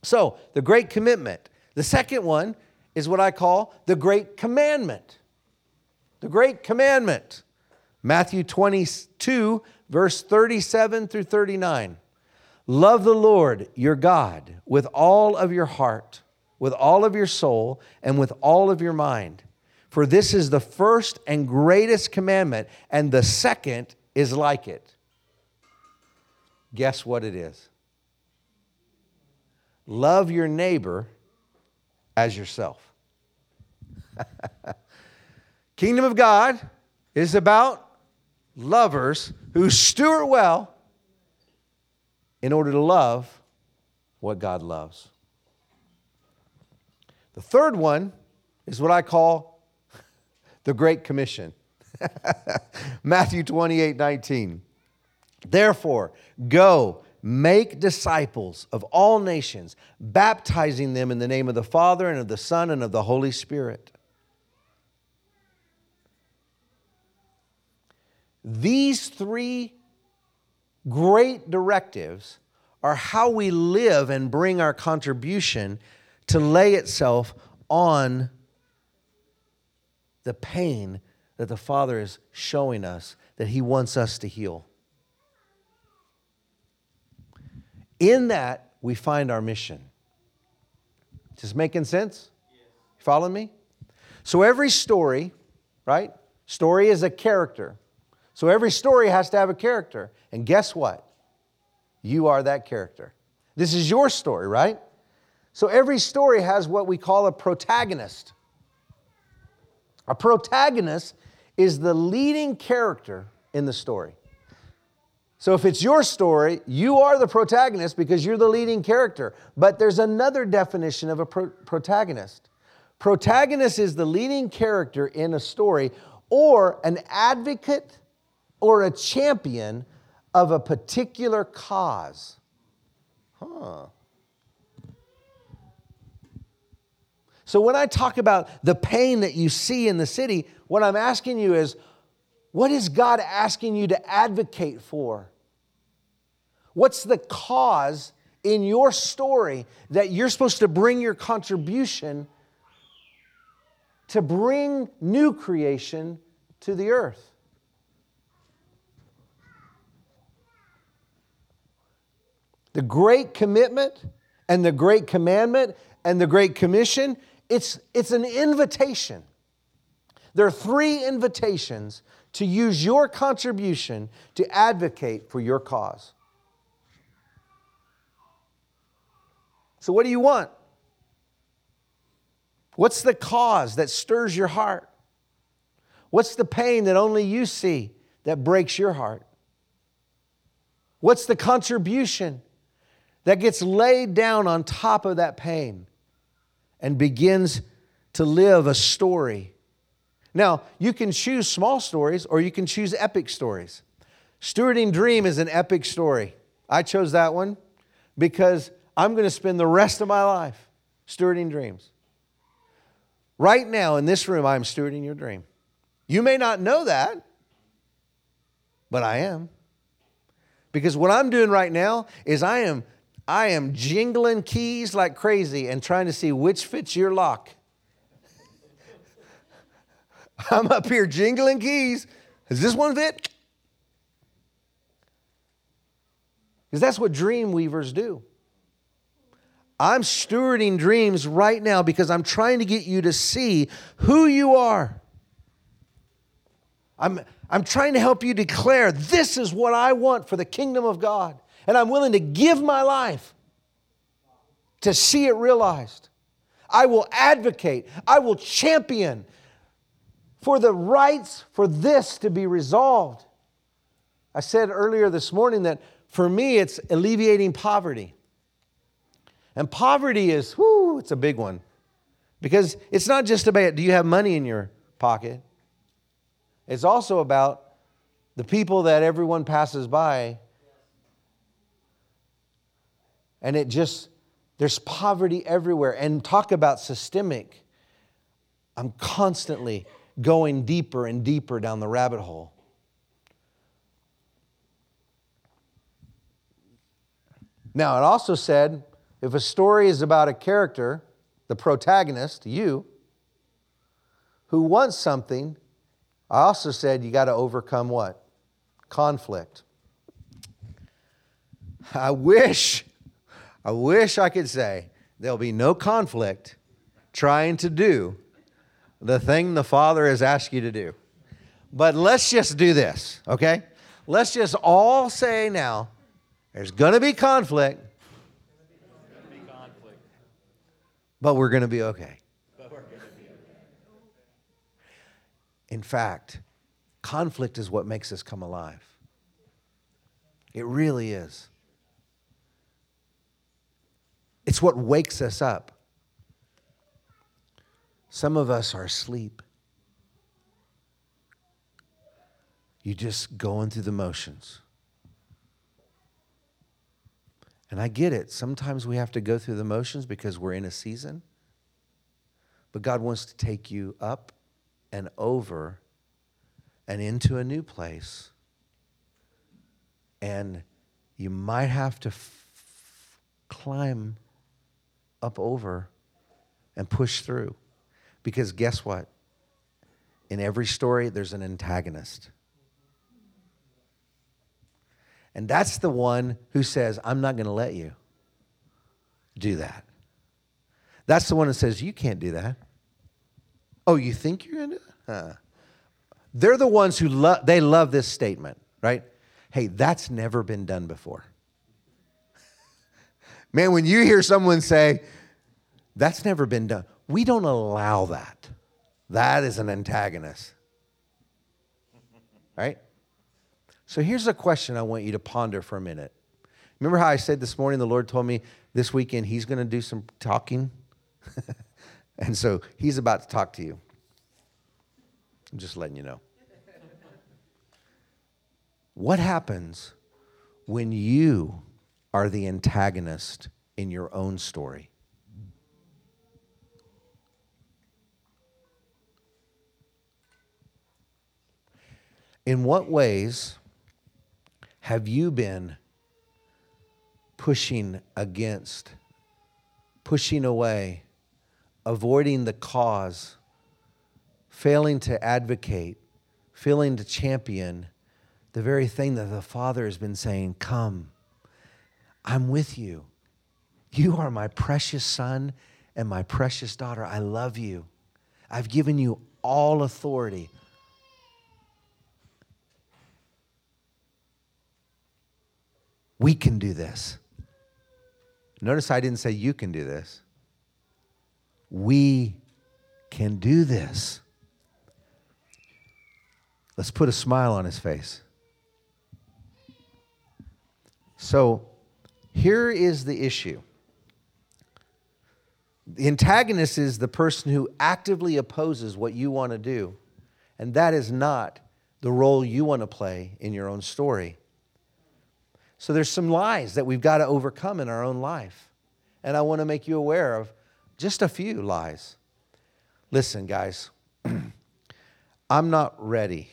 So, the great commitment. The second one is what I call the great commandment. The great commandment. Matthew 22, verse 37 through 39. Love the Lord your God with all of your heart, with all of your soul, and with all of your mind. For this is the first and greatest commandment, and the second is like it. Guess what it is? Love your neighbor as yourself. Kingdom of God is about lovers who steward well in order to love what God loves. The third one is what I call the Great Commission. Matthew 28 19. Therefore, go make disciples of all nations, baptizing them in the name of the Father and of the Son and of the Holy Spirit. These three great directives are how we live and bring our contribution to lay itself on the pain that the Father is showing us that He wants us to heal. In that, we find our mission. Just making sense? You following me? So every story, right? Story is a character. So every story has to have a character. And guess what? You are that character. This is your story, right? So every story has what we call a protagonist. A protagonist is the leading character in the story. So if it's your story, you are the protagonist because you're the leading character. But there's another definition of a pro- protagonist. Protagonist is the leading character in a story or an advocate or a champion of a particular cause. Huh. So when I talk about the pain that you see in the city, what I'm asking you is, what is God asking you to advocate for? What's the cause in your story that you're supposed to bring your contribution to bring new creation to the earth? The great commitment and the great commandment and the great commission, it's, it's an invitation. There are three invitations to use your contribution to advocate for your cause. So, what do you want? What's the cause that stirs your heart? What's the pain that only you see that breaks your heart? What's the contribution that gets laid down on top of that pain and begins to live a story? Now, you can choose small stories or you can choose epic stories. Stewarding Dream is an epic story. I chose that one because I'm going to spend the rest of my life stewarding dreams. Right now in this room, I'm stewarding your dream. You may not know that, but I am. Because what I'm doing right now is I am I am jingling keys like crazy and trying to see which fits your lock. I'm up here jingling keys. Does this one fit? Because that's what dream weavers do. I'm stewarding dreams right now because I'm trying to get you to see who you are I'm, I'm trying to help you declare this is what I want for the kingdom of God. And I'm willing to give my life to see it realized. I will advocate, I will champion for the rights for this to be resolved. I said earlier this morning that for me, it's alleviating poverty. And poverty is, whoo, it's a big one. Because it's not just about do you have money in your pocket? It's also about the people that everyone passes by. And it just, there's poverty everywhere. And talk about systemic. I'm constantly going deeper and deeper down the rabbit hole. Now, it also said if a story is about a character, the protagonist, you, who wants something, I also said you got to overcome what? Conflict. I wish, I wish I could say there'll be no conflict trying to do the thing the Father has asked you to do. But let's just do this, okay? Let's just all say now there's going to be conflict, but we're going to be okay. In fact, conflict is what makes us come alive. It really is. It's what wakes us up. Some of us are asleep. You're just going through the motions. And I get it. Sometimes we have to go through the motions because we're in a season. But God wants to take you up and over and into a new place. And you might have to f- climb up over and push through. Because guess what? In every story, there's an antagonist. And that's the one who says, I'm not going to let you do that. That's the one that says, You can't do that. Oh, you think you're going to? Huh. They're the ones who love, they love this statement, right? Hey, that's never been done before. Man, when you hear someone say, That's never been done, we don't allow that. That is an antagonist, right? So here's a question I want you to ponder for a minute. Remember how I said this morning the Lord told me this weekend He's going to do some talking? and so He's about to talk to you. I'm just letting you know. What happens when you are the antagonist in your own story? In what ways have you been pushing against, pushing away, avoiding the cause, failing to advocate, failing to champion the very thing that the Father has been saying, Come, I'm with you. You are my precious son and my precious daughter. I love you. I've given you all authority, We can do this. Notice I didn't say you can do this. We can do this. Let's put a smile on his face. So here is the issue the antagonist is the person who actively opposes what you want to do, and that is not the role you want to play in your own story. So there's some lies that we've got to overcome in our own life. And I want to make you aware of just a few lies. Listen, guys, I'm not ready.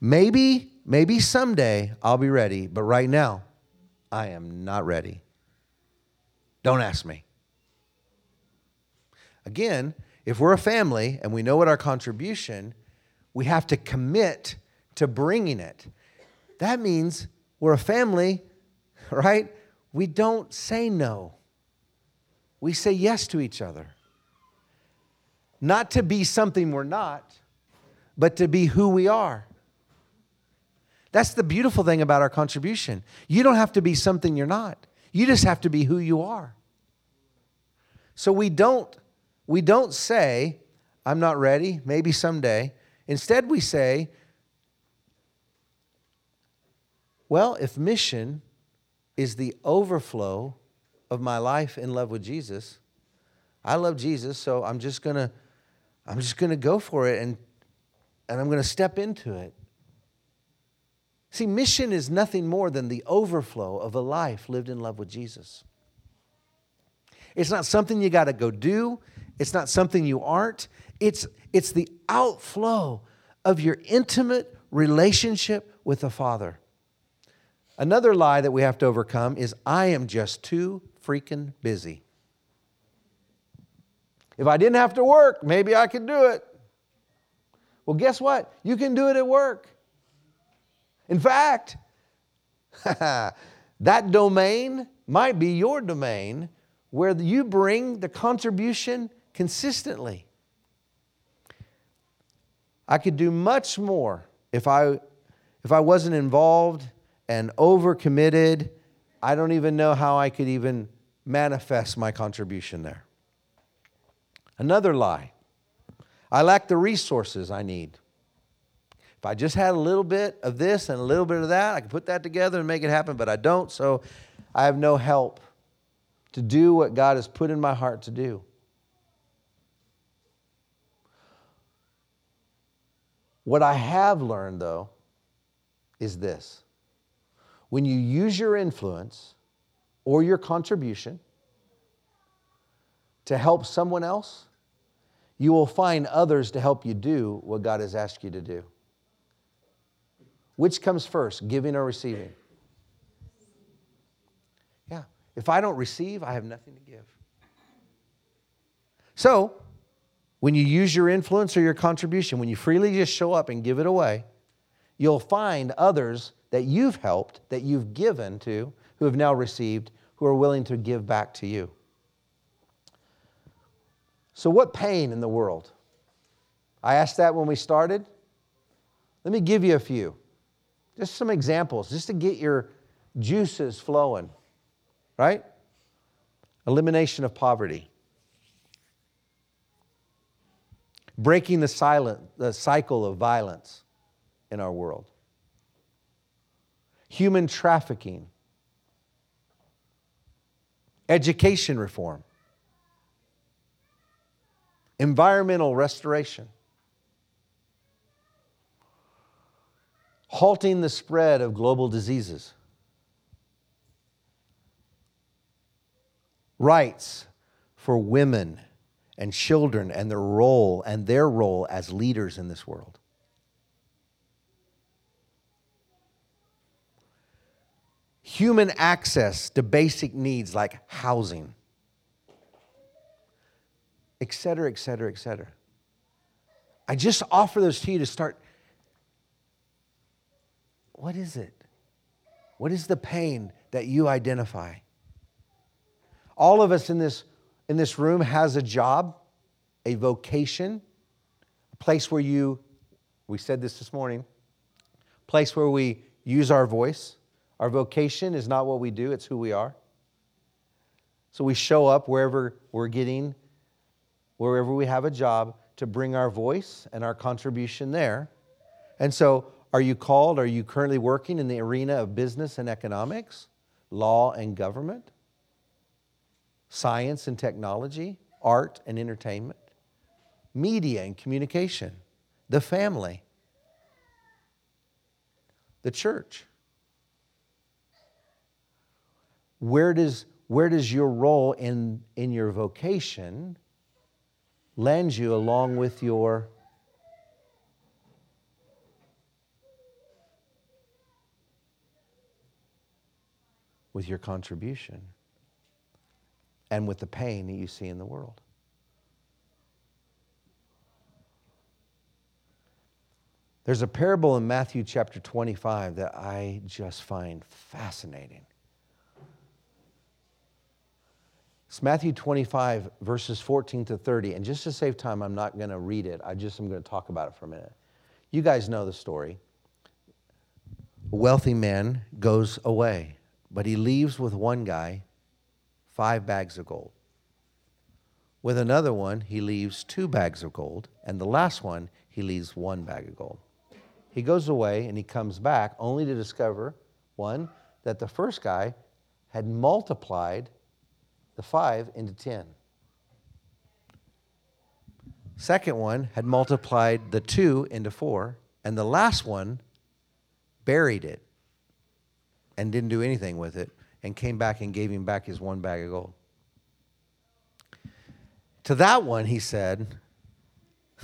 Maybe, maybe someday I'll be ready, but right now, I am not ready. Don't ask me. Again, if we're a family and we know what our contribution, we have to commit to bringing it. That means we're a family, right? We don't say no. We say yes to each other. Not to be something we're not, but to be who we are. That's the beautiful thing about our contribution. You don't have to be something you're not. You just have to be who you are. So we don't we don't say I'm not ready, maybe someday. Instead we say well, if mission is the overflow of my life in love with Jesus, I love Jesus, so I'm just going to I'm just going to go for it and and I'm going to step into it. See, mission is nothing more than the overflow of a life lived in love with Jesus. It's not something you got to go do, it's not something you aren't. It's, it's the outflow of your intimate relationship with the Father. Another lie that we have to overcome is I am just too freaking busy. If I didn't have to work, maybe I could do it. Well, guess what? You can do it at work. In fact, that domain might be your domain where you bring the contribution consistently. I could do much more if I, if I wasn't involved and overcommitted. I don't even know how I could even manifest my contribution there. Another lie I lack the resources I need. If I just had a little bit of this and a little bit of that, I could put that together and make it happen, but I don't, so I have no help to do what God has put in my heart to do. What I have learned, though, is this when you use your influence or your contribution to help someone else, you will find others to help you do what God has asked you to do. Which comes first, giving or receiving? Yeah. If I don't receive, I have nothing to give. So, when you use your influence or your contribution, when you freely just show up and give it away, you'll find others that you've helped, that you've given to, who have now received, who are willing to give back to you. So, what pain in the world? I asked that when we started. Let me give you a few. Just some examples, just to get your juices flowing, right? Elimination of poverty. Breaking the, silent, the cycle of violence in our world. Human trafficking. Education reform environmental restoration, halting the spread of global diseases, rights for women and children and their role and their role as leaders in this world. Human access to basic needs like housing et cetera, et cetera, et cetera. I just offer those to you to start. What is it? What is the pain that you identify? All of us in this, in this room has a job, a vocation, a place where you, we said this this morning, place where we use our voice. Our vocation is not what we do, it's who we are. So we show up wherever we're getting wherever we have a job, to bring our voice and our contribution there. And so, are you called? Are you currently working in the arena of business and economics, law and government, science and technology, art and entertainment, media and communication, the family, the church? Where does, where does your role in, in your vocation? land you along with your with your contribution and with the pain that you see in the world. There's a parable in Matthew chapter 25 that I just find fascinating. It's Matthew 25, verses 14 to 30. And just to save time, I'm not going to read it. I just am going to talk about it for a minute. You guys know the story. A wealthy man goes away, but he leaves with one guy five bags of gold. With another one, he leaves two bags of gold. And the last one, he leaves one bag of gold. He goes away and he comes back only to discover one, that the first guy had multiplied the five into ten. Second one had multiplied the two into four. And the last one buried it and didn't do anything with it and came back and gave him back his one bag of gold. To that one, he said,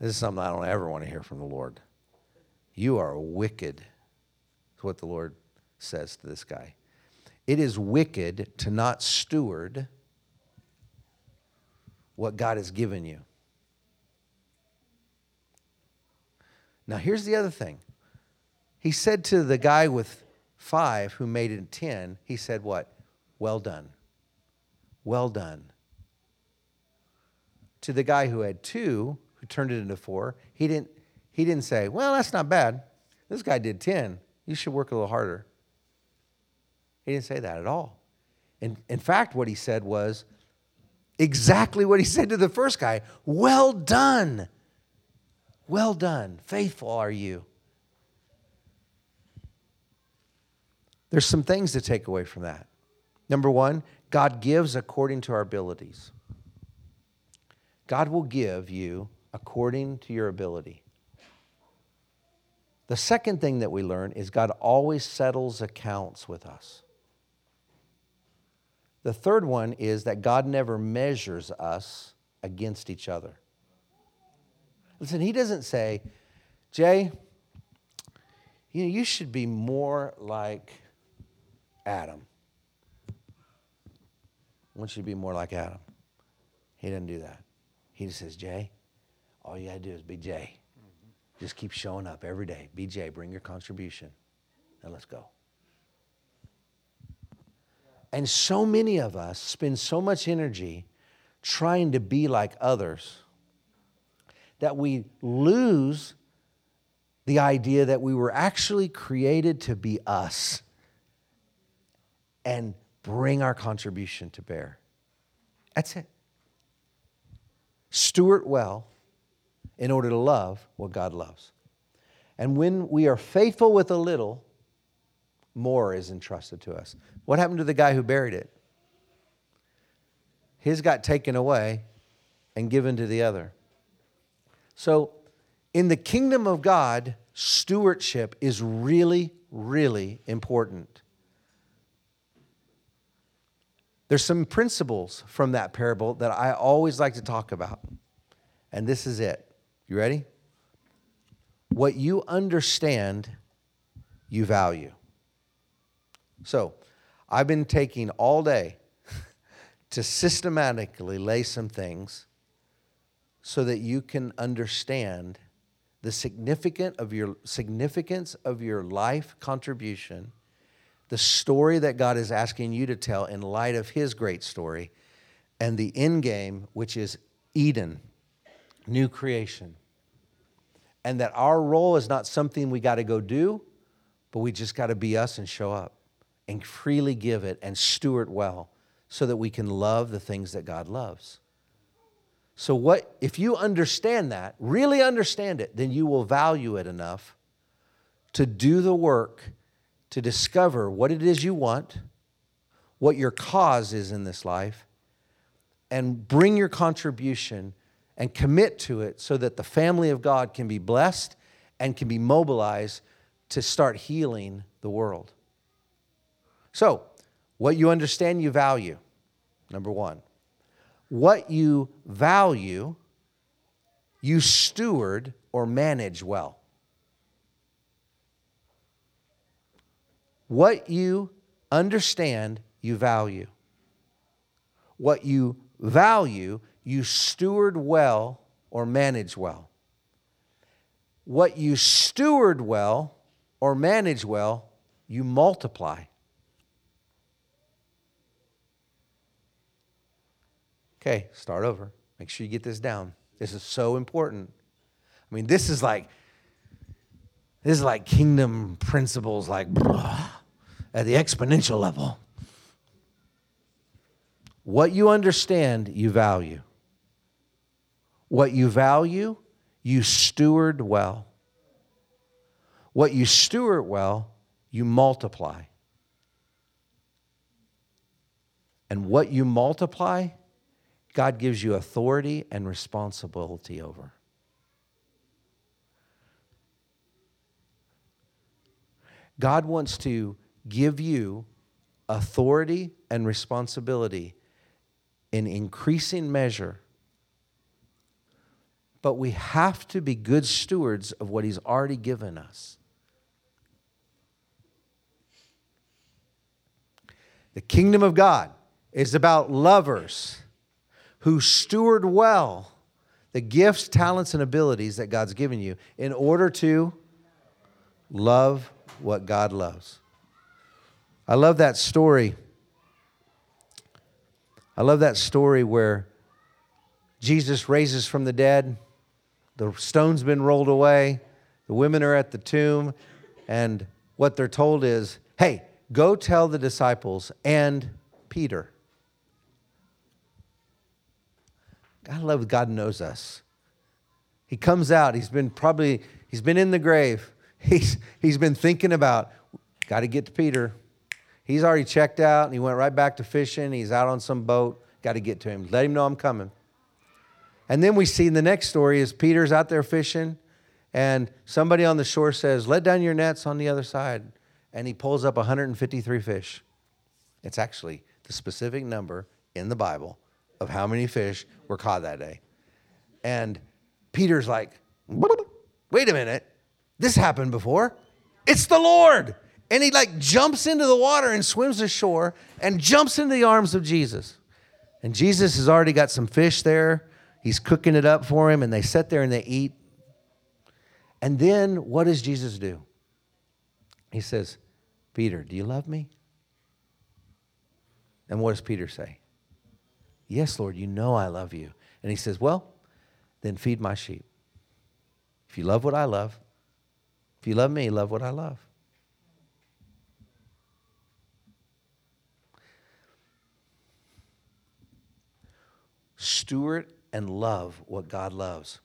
This is something I don't ever want to hear from the Lord. You are wicked, is what the Lord says to this guy. It is wicked to not steward what God has given you. Now, here's the other thing. He said to the guy with five who made it 10, he said, What? Well done. Well done. To the guy who had two, who turned it into four, he didn't, he didn't say, Well, that's not bad. This guy did 10. You should work a little harder. He didn't say that at all. In, in fact, what he said was exactly what he said to the first guy Well done. Well done. Faithful are you. There's some things to take away from that. Number one, God gives according to our abilities. God will give you according to your ability. The second thing that we learn is God always settles accounts with us. The third one is that God never measures us against each other. Listen, He doesn't say, Jay, you know, you should be more like Adam. I want you to be more like Adam. He doesn't do that. He just says, Jay, all you got to do is be Jay. Mm-hmm. Just keep showing up every day. Be Jay, bring your contribution, and let's go. And so many of us spend so much energy trying to be like others that we lose the idea that we were actually created to be us and bring our contribution to bear. That's it. Steward well in order to love what God loves. And when we are faithful with a little, more is entrusted to us. What happened to the guy who buried it? His got taken away and given to the other. So, in the kingdom of God, stewardship is really, really important. There's some principles from that parable that I always like to talk about. And this is it. You ready? What you understand, you value. So, I've been taking all day to systematically lay some things so that you can understand the significant of your significance of your life contribution, the story that God is asking you to tell in light of his great story, and the end game, which is Eden, new creation. And that our role is not something we got to go do, but we just got to be us and show up and freely give it and steward well so that we can love the things that God loves. So what if you understand that, really understand it, then you will value it enough to do the work to discover what it is you want, what your cause is in this life, and bring your contribution and commit to it so that the family of God can be blessed and can be mobilized to start healing the world. So, what you understand, you value, number one. What you value, you steward or manage well. What you understand, you value. What you value, you steward well or manage well. What you steward well or manage well, you multiply. Okay, start over. Make sure you get this down. This is so important. I mean, this is like, This is like kingdom principles, like at the exponential level. What you understand, you value. What you value, you steward well. What you steward well, you multiply. And what you multiply, God gives you authority and responsibility over. God wants to give you authority and responsibility in increasing measure. But we have to be good stewards of what He's already given us. The kingdom of God is about lovers who steward well the gifts, talents, and abilities that God's given you in order to love what God loves. I love that story. I love that story where Jesus raises from the dead, the stone's been rolled away, the women are at the tomb, and what they're told is, hey, go tell the disciples and Peter. I love God knows us. He comes out, he's been probably, he's been in the grave. He's, he's been thinking about, got to get to Peter. He's already checked out and he went right back to fishing. He's out on some boat. Got to get to him. Let him know I'm coming. And then we see in the next story is Peter's out there fishing and somebody on the shore says, Let down your nets on the other side. And he pulls up 153 fish. It's actually the specific number in the Bible of how many fish were caught that day. And Peter's like, Wait a minute. This happened before. It's the Lord. And he like jumps into the water and swims ashore and jumps into the arms of Jesus. And Jesus has already got some fish there. He's cooking it up for him, and they sit there and they eat. And then what does Jesus do? He says, Peter, do you love me? And what does Peter say? Yes, Lord, you know I love you. And he says, Well, then feed my sheep. If you love what I love, if you love me, love what I love. Steward and love what God loves.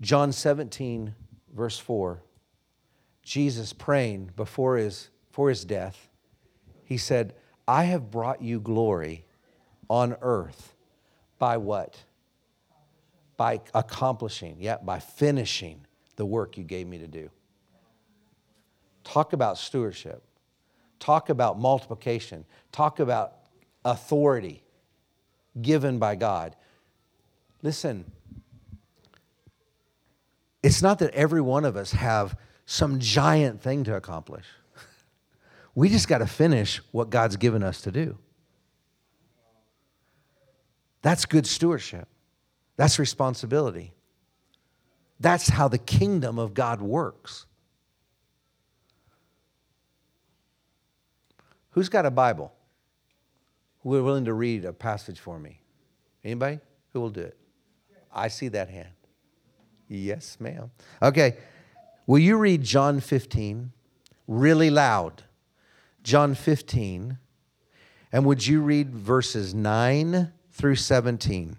John 17, verse 4, Jesus praying before his, for his death, he said, I have brought you glory on earth by what? By accomplishing, yeah, by finishing the work you gave me to do. Talk about stewardship. Talk about multiplication. Talk about authority given by God. Listen, it's not that every one of us have some giant thing to accomplish. We just got to finish what God's given us to do. That's good stewardship. That's responsibility. That's how the kingdom of God works. Who's got a Bible? Who are willing to read a passage for me? Anybody? Who will do it? I see that hand. Yes, ma'am. Okay. Will you read John 15 really loud? John 15. And would you read verses 9 through 17?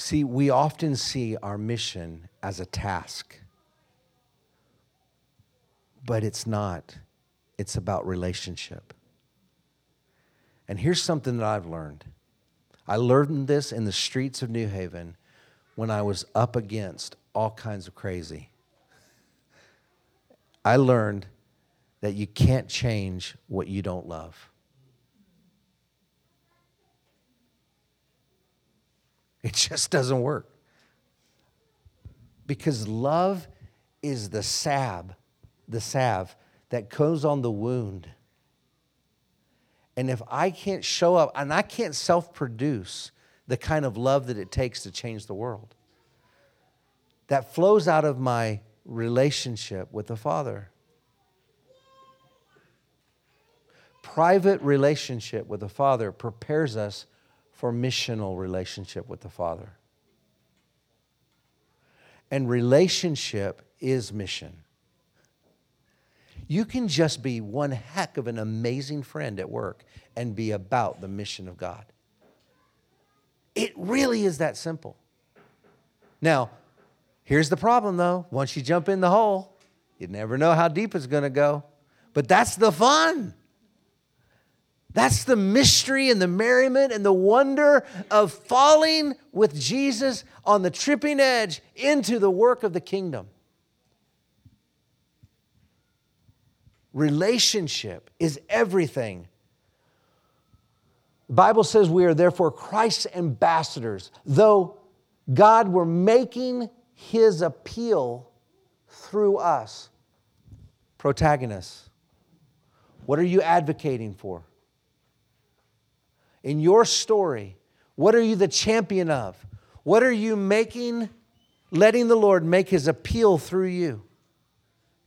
See, we often see our mission as a task, but it's not. It's about relationship. And here's something that I've learned I learned this in the streets of New Haven when I was up against all kinds of crazy. I learned that you can't change what you don't love. It just doesn't work. Because love is the salve, the salve that goes on the wound. And if I can't show up and I can't self produce the kind of love that it takes to change the world. That flows out of my relationship with the Father. Private relationship with the Father prepares us for missional relationship with the Father. And relationship is mission. You can just be one heck of an amazing friend at work and be about the mission of God. It really is that simple. Now, here's the problem though. Once you jump in the hole, you never know how deep it's to go. But that's the fun. That's the mystery and the merriment and the wonder of falling with Jesus on the tripping edge into the work of the kingdom. Relationship is everything. The Bible says we are therefore Christ's ambassadors, though God were making his appeal through us. Protagonists. What are you advocating for? In your story? What are you the champion of? What are you making, letting the Lord make his appeal through you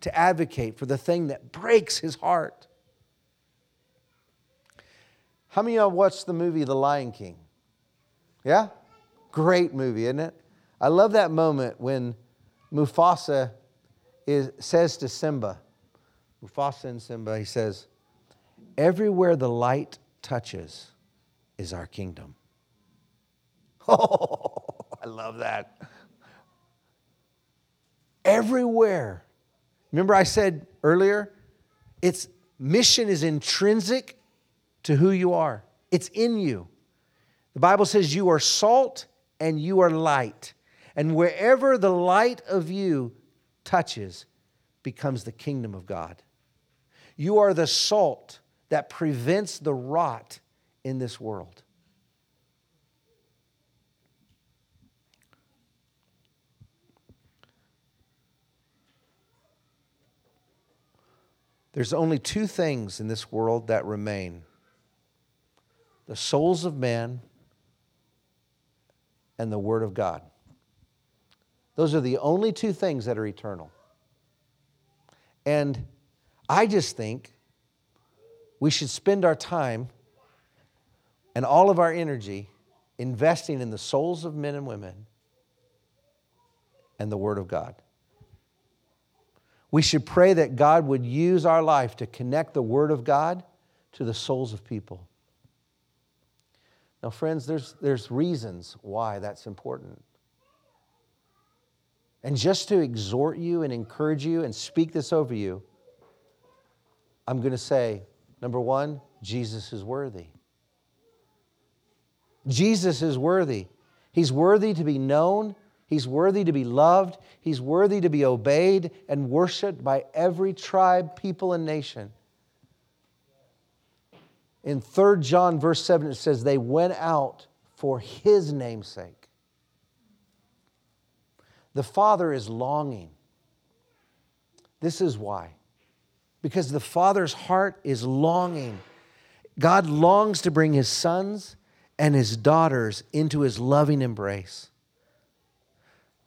to advocate for the thing that breaks his heart? How many of y'all watched the movie The Lion King? Yeah? Great movie, isn't it? I love that moment when Mufasa is, says to Simba, Mufasa and Simba, he says, Everywhere the light touches, is our kingdom. Oh, I love that. Everywhere. Remember, I said earlier, its mission is intrinsic to who you are, it's in you. The Bible says you are salt and you are light. And wherever the light of you touches, becomes the kingdom of God. You are the salt that prevents the rot in this world. There's only two things in this world that remain the souls of man and the Word of God. Those are the only two things that are eternal. And I just think we should spend our time and all of our energy investing in the souls of men and women and the Word of God. We should pray that God would use our life to connect the Word of God to the souls of people. Now, friends, there's, there's reasons why that's important. And just to exhort you and encourage you and speak this over you, I'm going to say number one, Jesus is worthy. Jesus is worthy. He's worthy to be known, He's worthy to be loved, He's worthy to be obeyed and worshiped by every tribe, people, and nation. In 3 John, verse 7, it says, They went out for His name's sake. The Father is longing. This is why. Because the Father's heart is longing. God longs to bring His sons and his daughters into his loving embrace.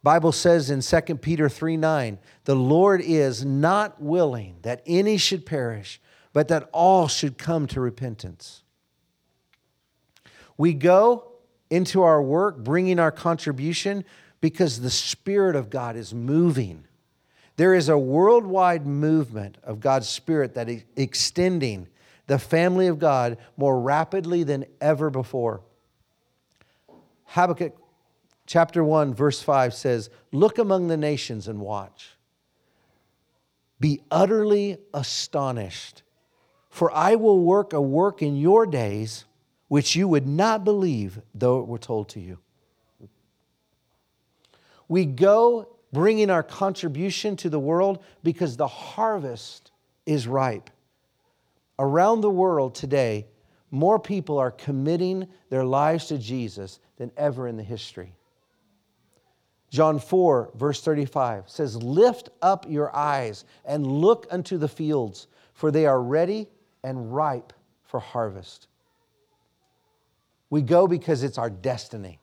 Bible says in 2 Peter 3 9, the Lord is not willing that any should perish, but that all should come to repentance. We go into our work bringing our contribution because the Spirit of God is moving. There is a worldwide movement of God's Spirit that is extending the family of God more rapidly than ever before. Habakkuk chapter 1, verse 5 says, Look among the nations and watch. Be utterly astonished, for I will work a work in your days which you would not believe, though it were told to you. We go bringing our contribution to the world because the harvest is ripe around the world today, more people are committing their lives to Jesus than ever in the history. John 4, verse 35 says, Lift up your eyes and look unto the fields, for they are ready and ripe for harvest. We go because it's our destiny.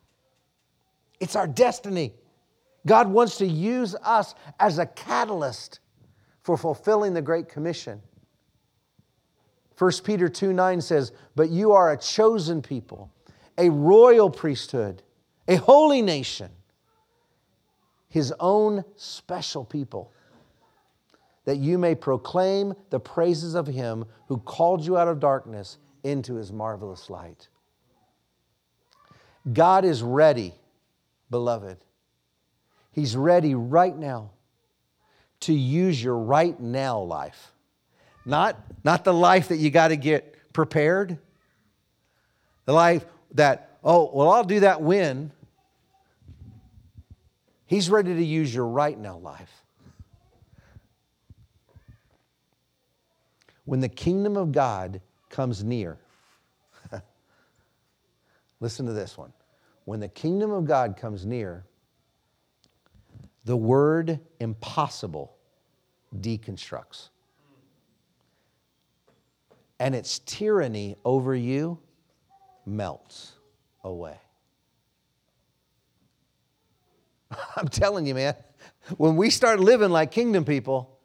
It's our destiny. God wants to use us as a catalyst for fulfilling the Great Commission. 1 Peter 2 9 says, But you are a chosen people, a royal priesthood, a holy nation, his own special people, that you may proclaim the praises of him who called you out of darkness into his marvelous light. God is ready, beloved. He's ready right now to use your right now life. Not, not the life that you got to get prepared, the life that, oh, well, I'll do that when. He's ready to use your right now life. When the kingdom of God comes near, listen to this one. When the kingdom of God comes near, the word impossible deconstructs. And its tyranny over you melts away. I'm telling you, man, when we start living like kingdom people,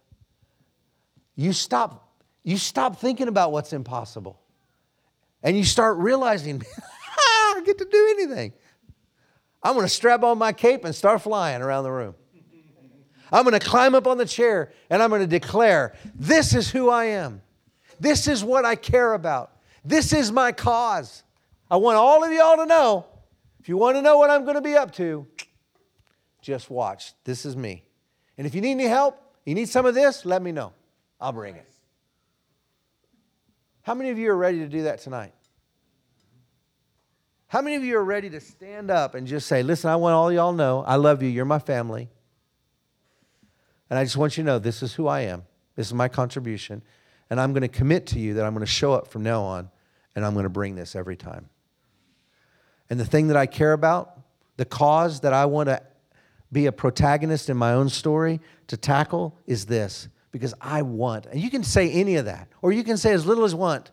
you stop, you stop thinking about what's impossible. And you start realizing, I get to do anything. I'm going to strap on my cape and start flying around the room. I'm going to climb up on the chair and I'm going to declare, This is who I am. This is what I care about. This is my cause. I want all of y'all to know if you want to know what I'm going to be up to, just watch. This is me. And if you need any help, you need some of this, let me know. I'll bring it. How many of you are ready to do that tonight? How many of you are ready to stand up and just say, Listen, I want all y'all to know I love you. You're my family. And I just want you to know this is who I am. This is my contribution. And I'm going to commit to you that I'm going to show up from now on and I'm going to bring this every time. And the thing that I care about, the cause that I want to be a protagonist in my own story to tackle is this because I want, and you can say any of that, or you can say as little as want,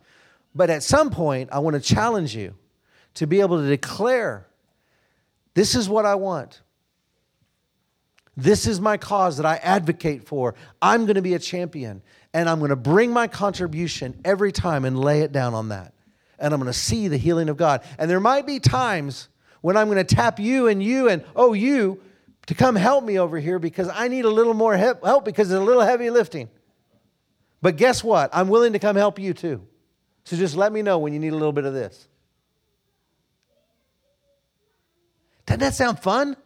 but at some point, I want to challenge you to be able to declare this is what I want. This is my cause that I advocate for. I'm going to be a champion and I'm going to bring my contribution every time and lay it down on that. And I'm going to see the healing of God. And there might be times when I'm going to tap you and you and oh, you to come help me over here because I need a little more help because it's a little heavy lifting. But guess what? I'm willing to come help you too. So just let me know when you need a little bit of this. Doesn't that sound fun?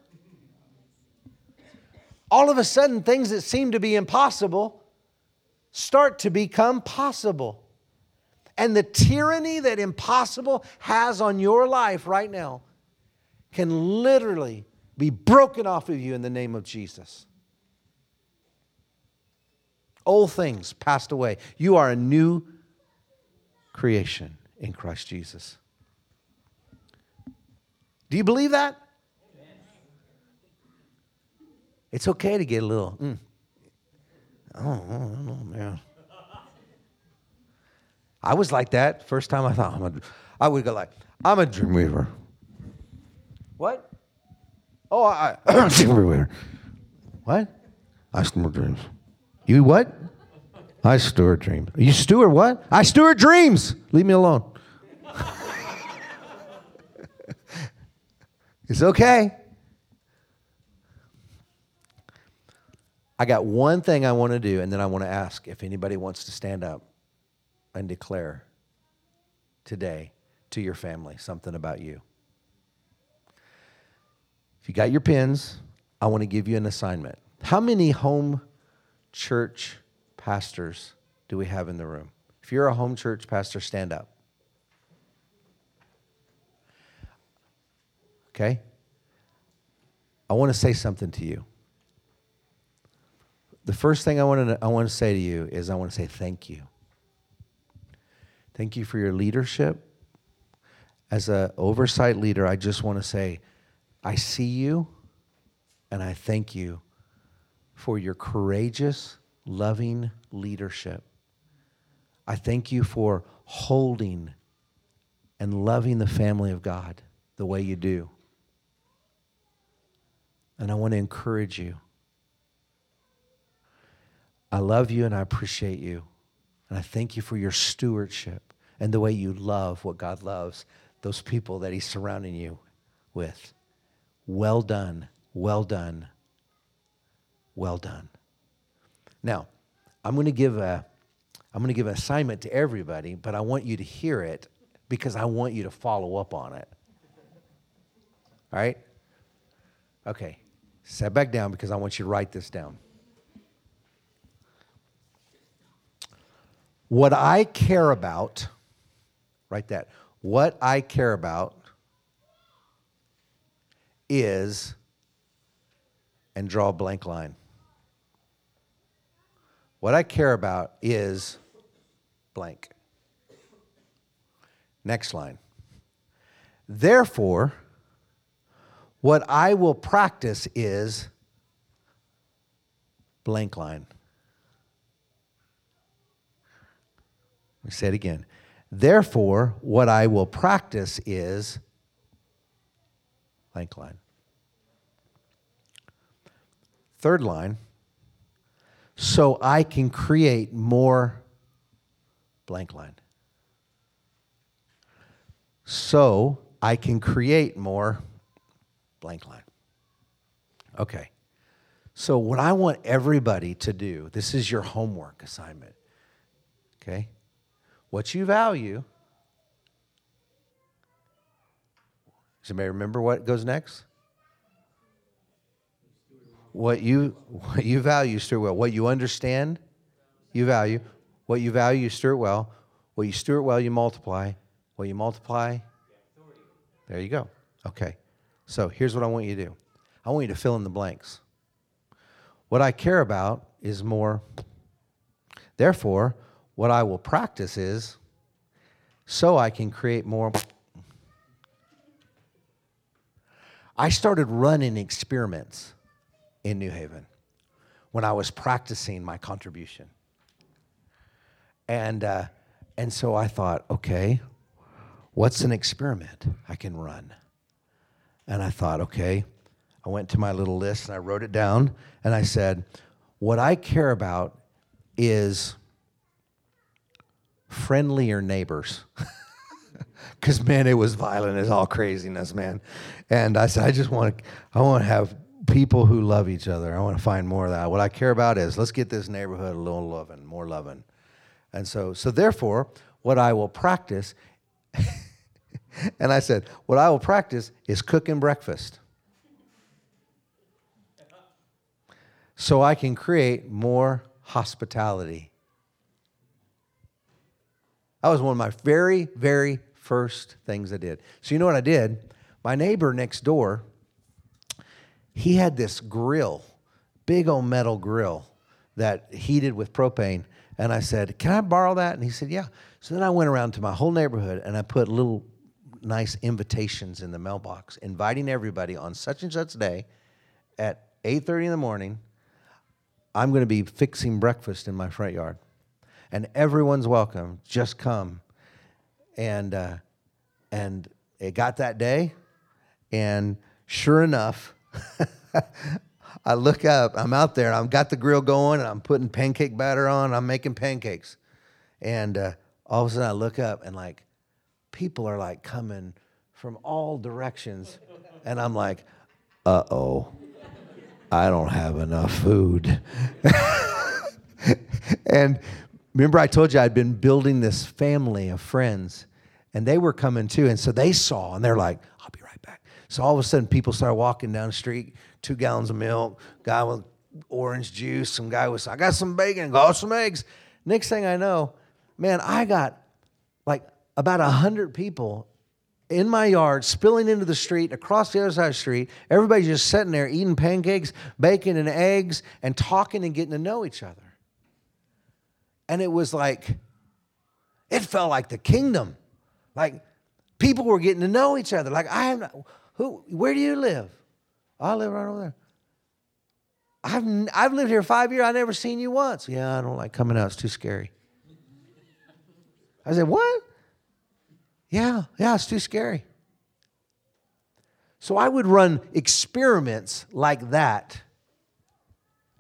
all of a sudden, things that seem to be impossible start to become possible. And the tyranny that impossible has on your life right now can literally be broken off of you in the name of Jesus. Old things passed away. You are a new creation in Christ Jesus. Do you believe that? It's okay to get a little, mm. oh, I don't know, man. I was like that first time I thought, I'm a, I would go like, I'm a dream weaver. What? Oh, I, dream weaver. What? I steward dreams. You what? I steward dreams. You steward what? I steward dreams. Leave me alone. it's okay. I got one thing I want to do, and then I want to ask if anybody wants to stand up and declare today to your family something about you. If you got your pins, I want to give you an assignment. How many home church pastors do we have in the room? If you're a home church pastor, stand up. Okay? I want to say something to you the first thing I want, to, I want to say to you is I want to say thank you. Thank you for your leadership. As an oversight leader, I just want to say I see you and I thank you for your courageous, loving leadership. I thank you for holding and loving the family of God the way you do. And I want to encourage you. I love you and I appreciate you. And I thank you for your stewardship and the way you love what God loves, those people that He's surrounding you with. Well done, well done, well done. Now, I'm going to give a I'm going to give an assignment to everybody, but I want you to hear it because I want you to follow up on it. All right? Okay. Set back down because I want you to write this down. What I care about, write that. What I care about is, and draw a blank line. What I care about is blank. Next line. Therefore, what I will practice is blank line. Me say it again. Therefore, what I will practice is blank line. Third line, so I can create more blank line. So I can create more blank line. Okay. So, what I want everybody to do, this is your homework assignment. Okay? What you value. Anybody remember what goes next? What you what you value, steward well. What you understand, you value. What you value, you steward well. What you steward well, you multiply. What you multiply, there you go. Okay. So here's what I want you to do I want you to fill in the blanks. What I care about is more. Therefore, what I will practice is so I can create more. I started running experiments in New Haven when I was practicing my contribution. And, uh, and so I thought, okay, what's an experiment I can run? And I thought, okay, I went to my little list and I wrote it down and I said, what I care about is friendlier neighbors. Because man, it was violent as all craziness, man. And I said, I just want to, I want to have people who love each other. I want to find more of that. What I care about is let's get this neighborhood a little loving, more loving. And so, so therefore, what I will practice, and I said, what I will practice is cooking breakfast. So I can create more hospitality. That was one of my very, very first things I did. So, you know what I did? My neighbor next door, he had this grill, big old metal grill that heated with propane. And I said, Can I borrow that? And he said, Yeah. So then I went around to my whole neighborhood and I put little nice invitations in the mailbox, inviting everybody on such and such day at 8:30 in the morning. I'm going to be fixing breakfast in my front yard, and everyone's welcome. Just come, and uh, and it got that day, and sure enough, I look up, I'm out there, I've got the grill going, and I'm putting pancake batter on, I'm making pancakes. And uh, all of a sudden I look up, and like, people are like coming from all directions. And I'm like, uh oh, I don't have enough food. and remember, I told you I'd been building this family of friends, and they were coming too. And so they saw, and they're like, I'll be right back. So all of a sudden, people started walking down the street, two gallons of milk, guy with orange juice, some guy with, I got some bacon, got some eggs. Next thing I know, man, I got like about 100 people in my yard, spilling into the street, across the other side of the street. Everybody's just sitting there eating pancakes, bacon, and eggs, and talking and getting to know each other. And it was like, it felt like the kingdom. Like people were getting to know each other. Like I have, who? Where do you live? Oh, I live right over there. I've I've lived here five years. I've never seen you once. Yeah, I don't like coming out. It's too scary. I said, what? Yeah, yeah, it's too scary. So I would run experiments like that.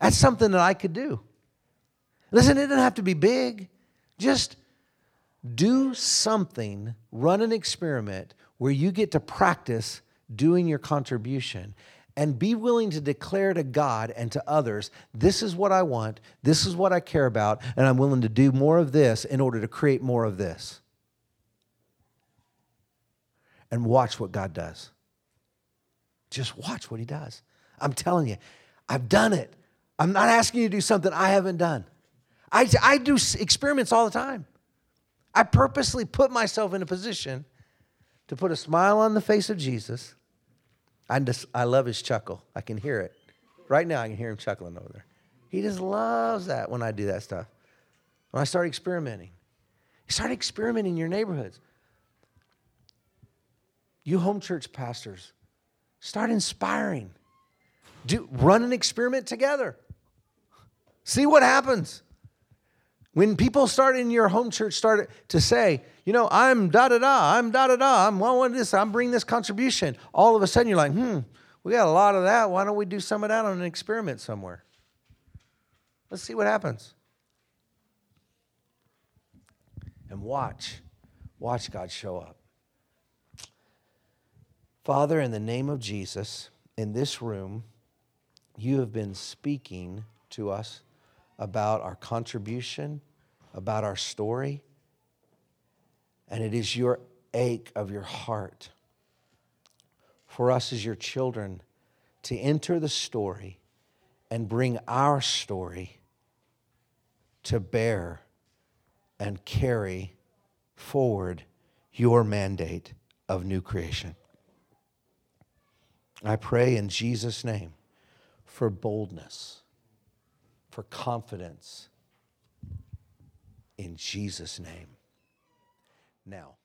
That's something that I could do. Listen, it doesn't have to be big. Just do something, run an experiment where you get to practice doing your contribution and be willing to declare to God and to others, this is what I want, this is what I care about, and I'm willing to do more of this in order to create more of this. And watch what God does. Just watch what He does. I'm telling you, I've done it. I'm not asking you to do something I haven't done. I, I do experiments all the time. I purposely put myself in a position to put a smile on the face of Jesus I just I love his chuckle. I can hear it. Right now I can hear him chuckling over there. He just loves that when I do that stuff. When I start experimenting. Start experimenting in your neighborhoods. You home church pastors, start inspiring. Do run an experiment together. See what happens. When people start in your home church start to say, you know, I'm da da da, I'm da da da, I'm one this, I'm bringing this contribution. All of a sudden you're like, hmm, we got a lot of that. Why don't we do some of that on an experiment somewhere? Let's see what happens. And watch, watch God show up. Father, in the name of Jesus, in this room, you have been speaking to us about our contribution, about our story. And it is your ache of your heart for us as your children to enter the story and bring our story to bear and carry forward your mandate of new creation. I pray in Jesus' name for boldness for confidence in Jesus' name. Now,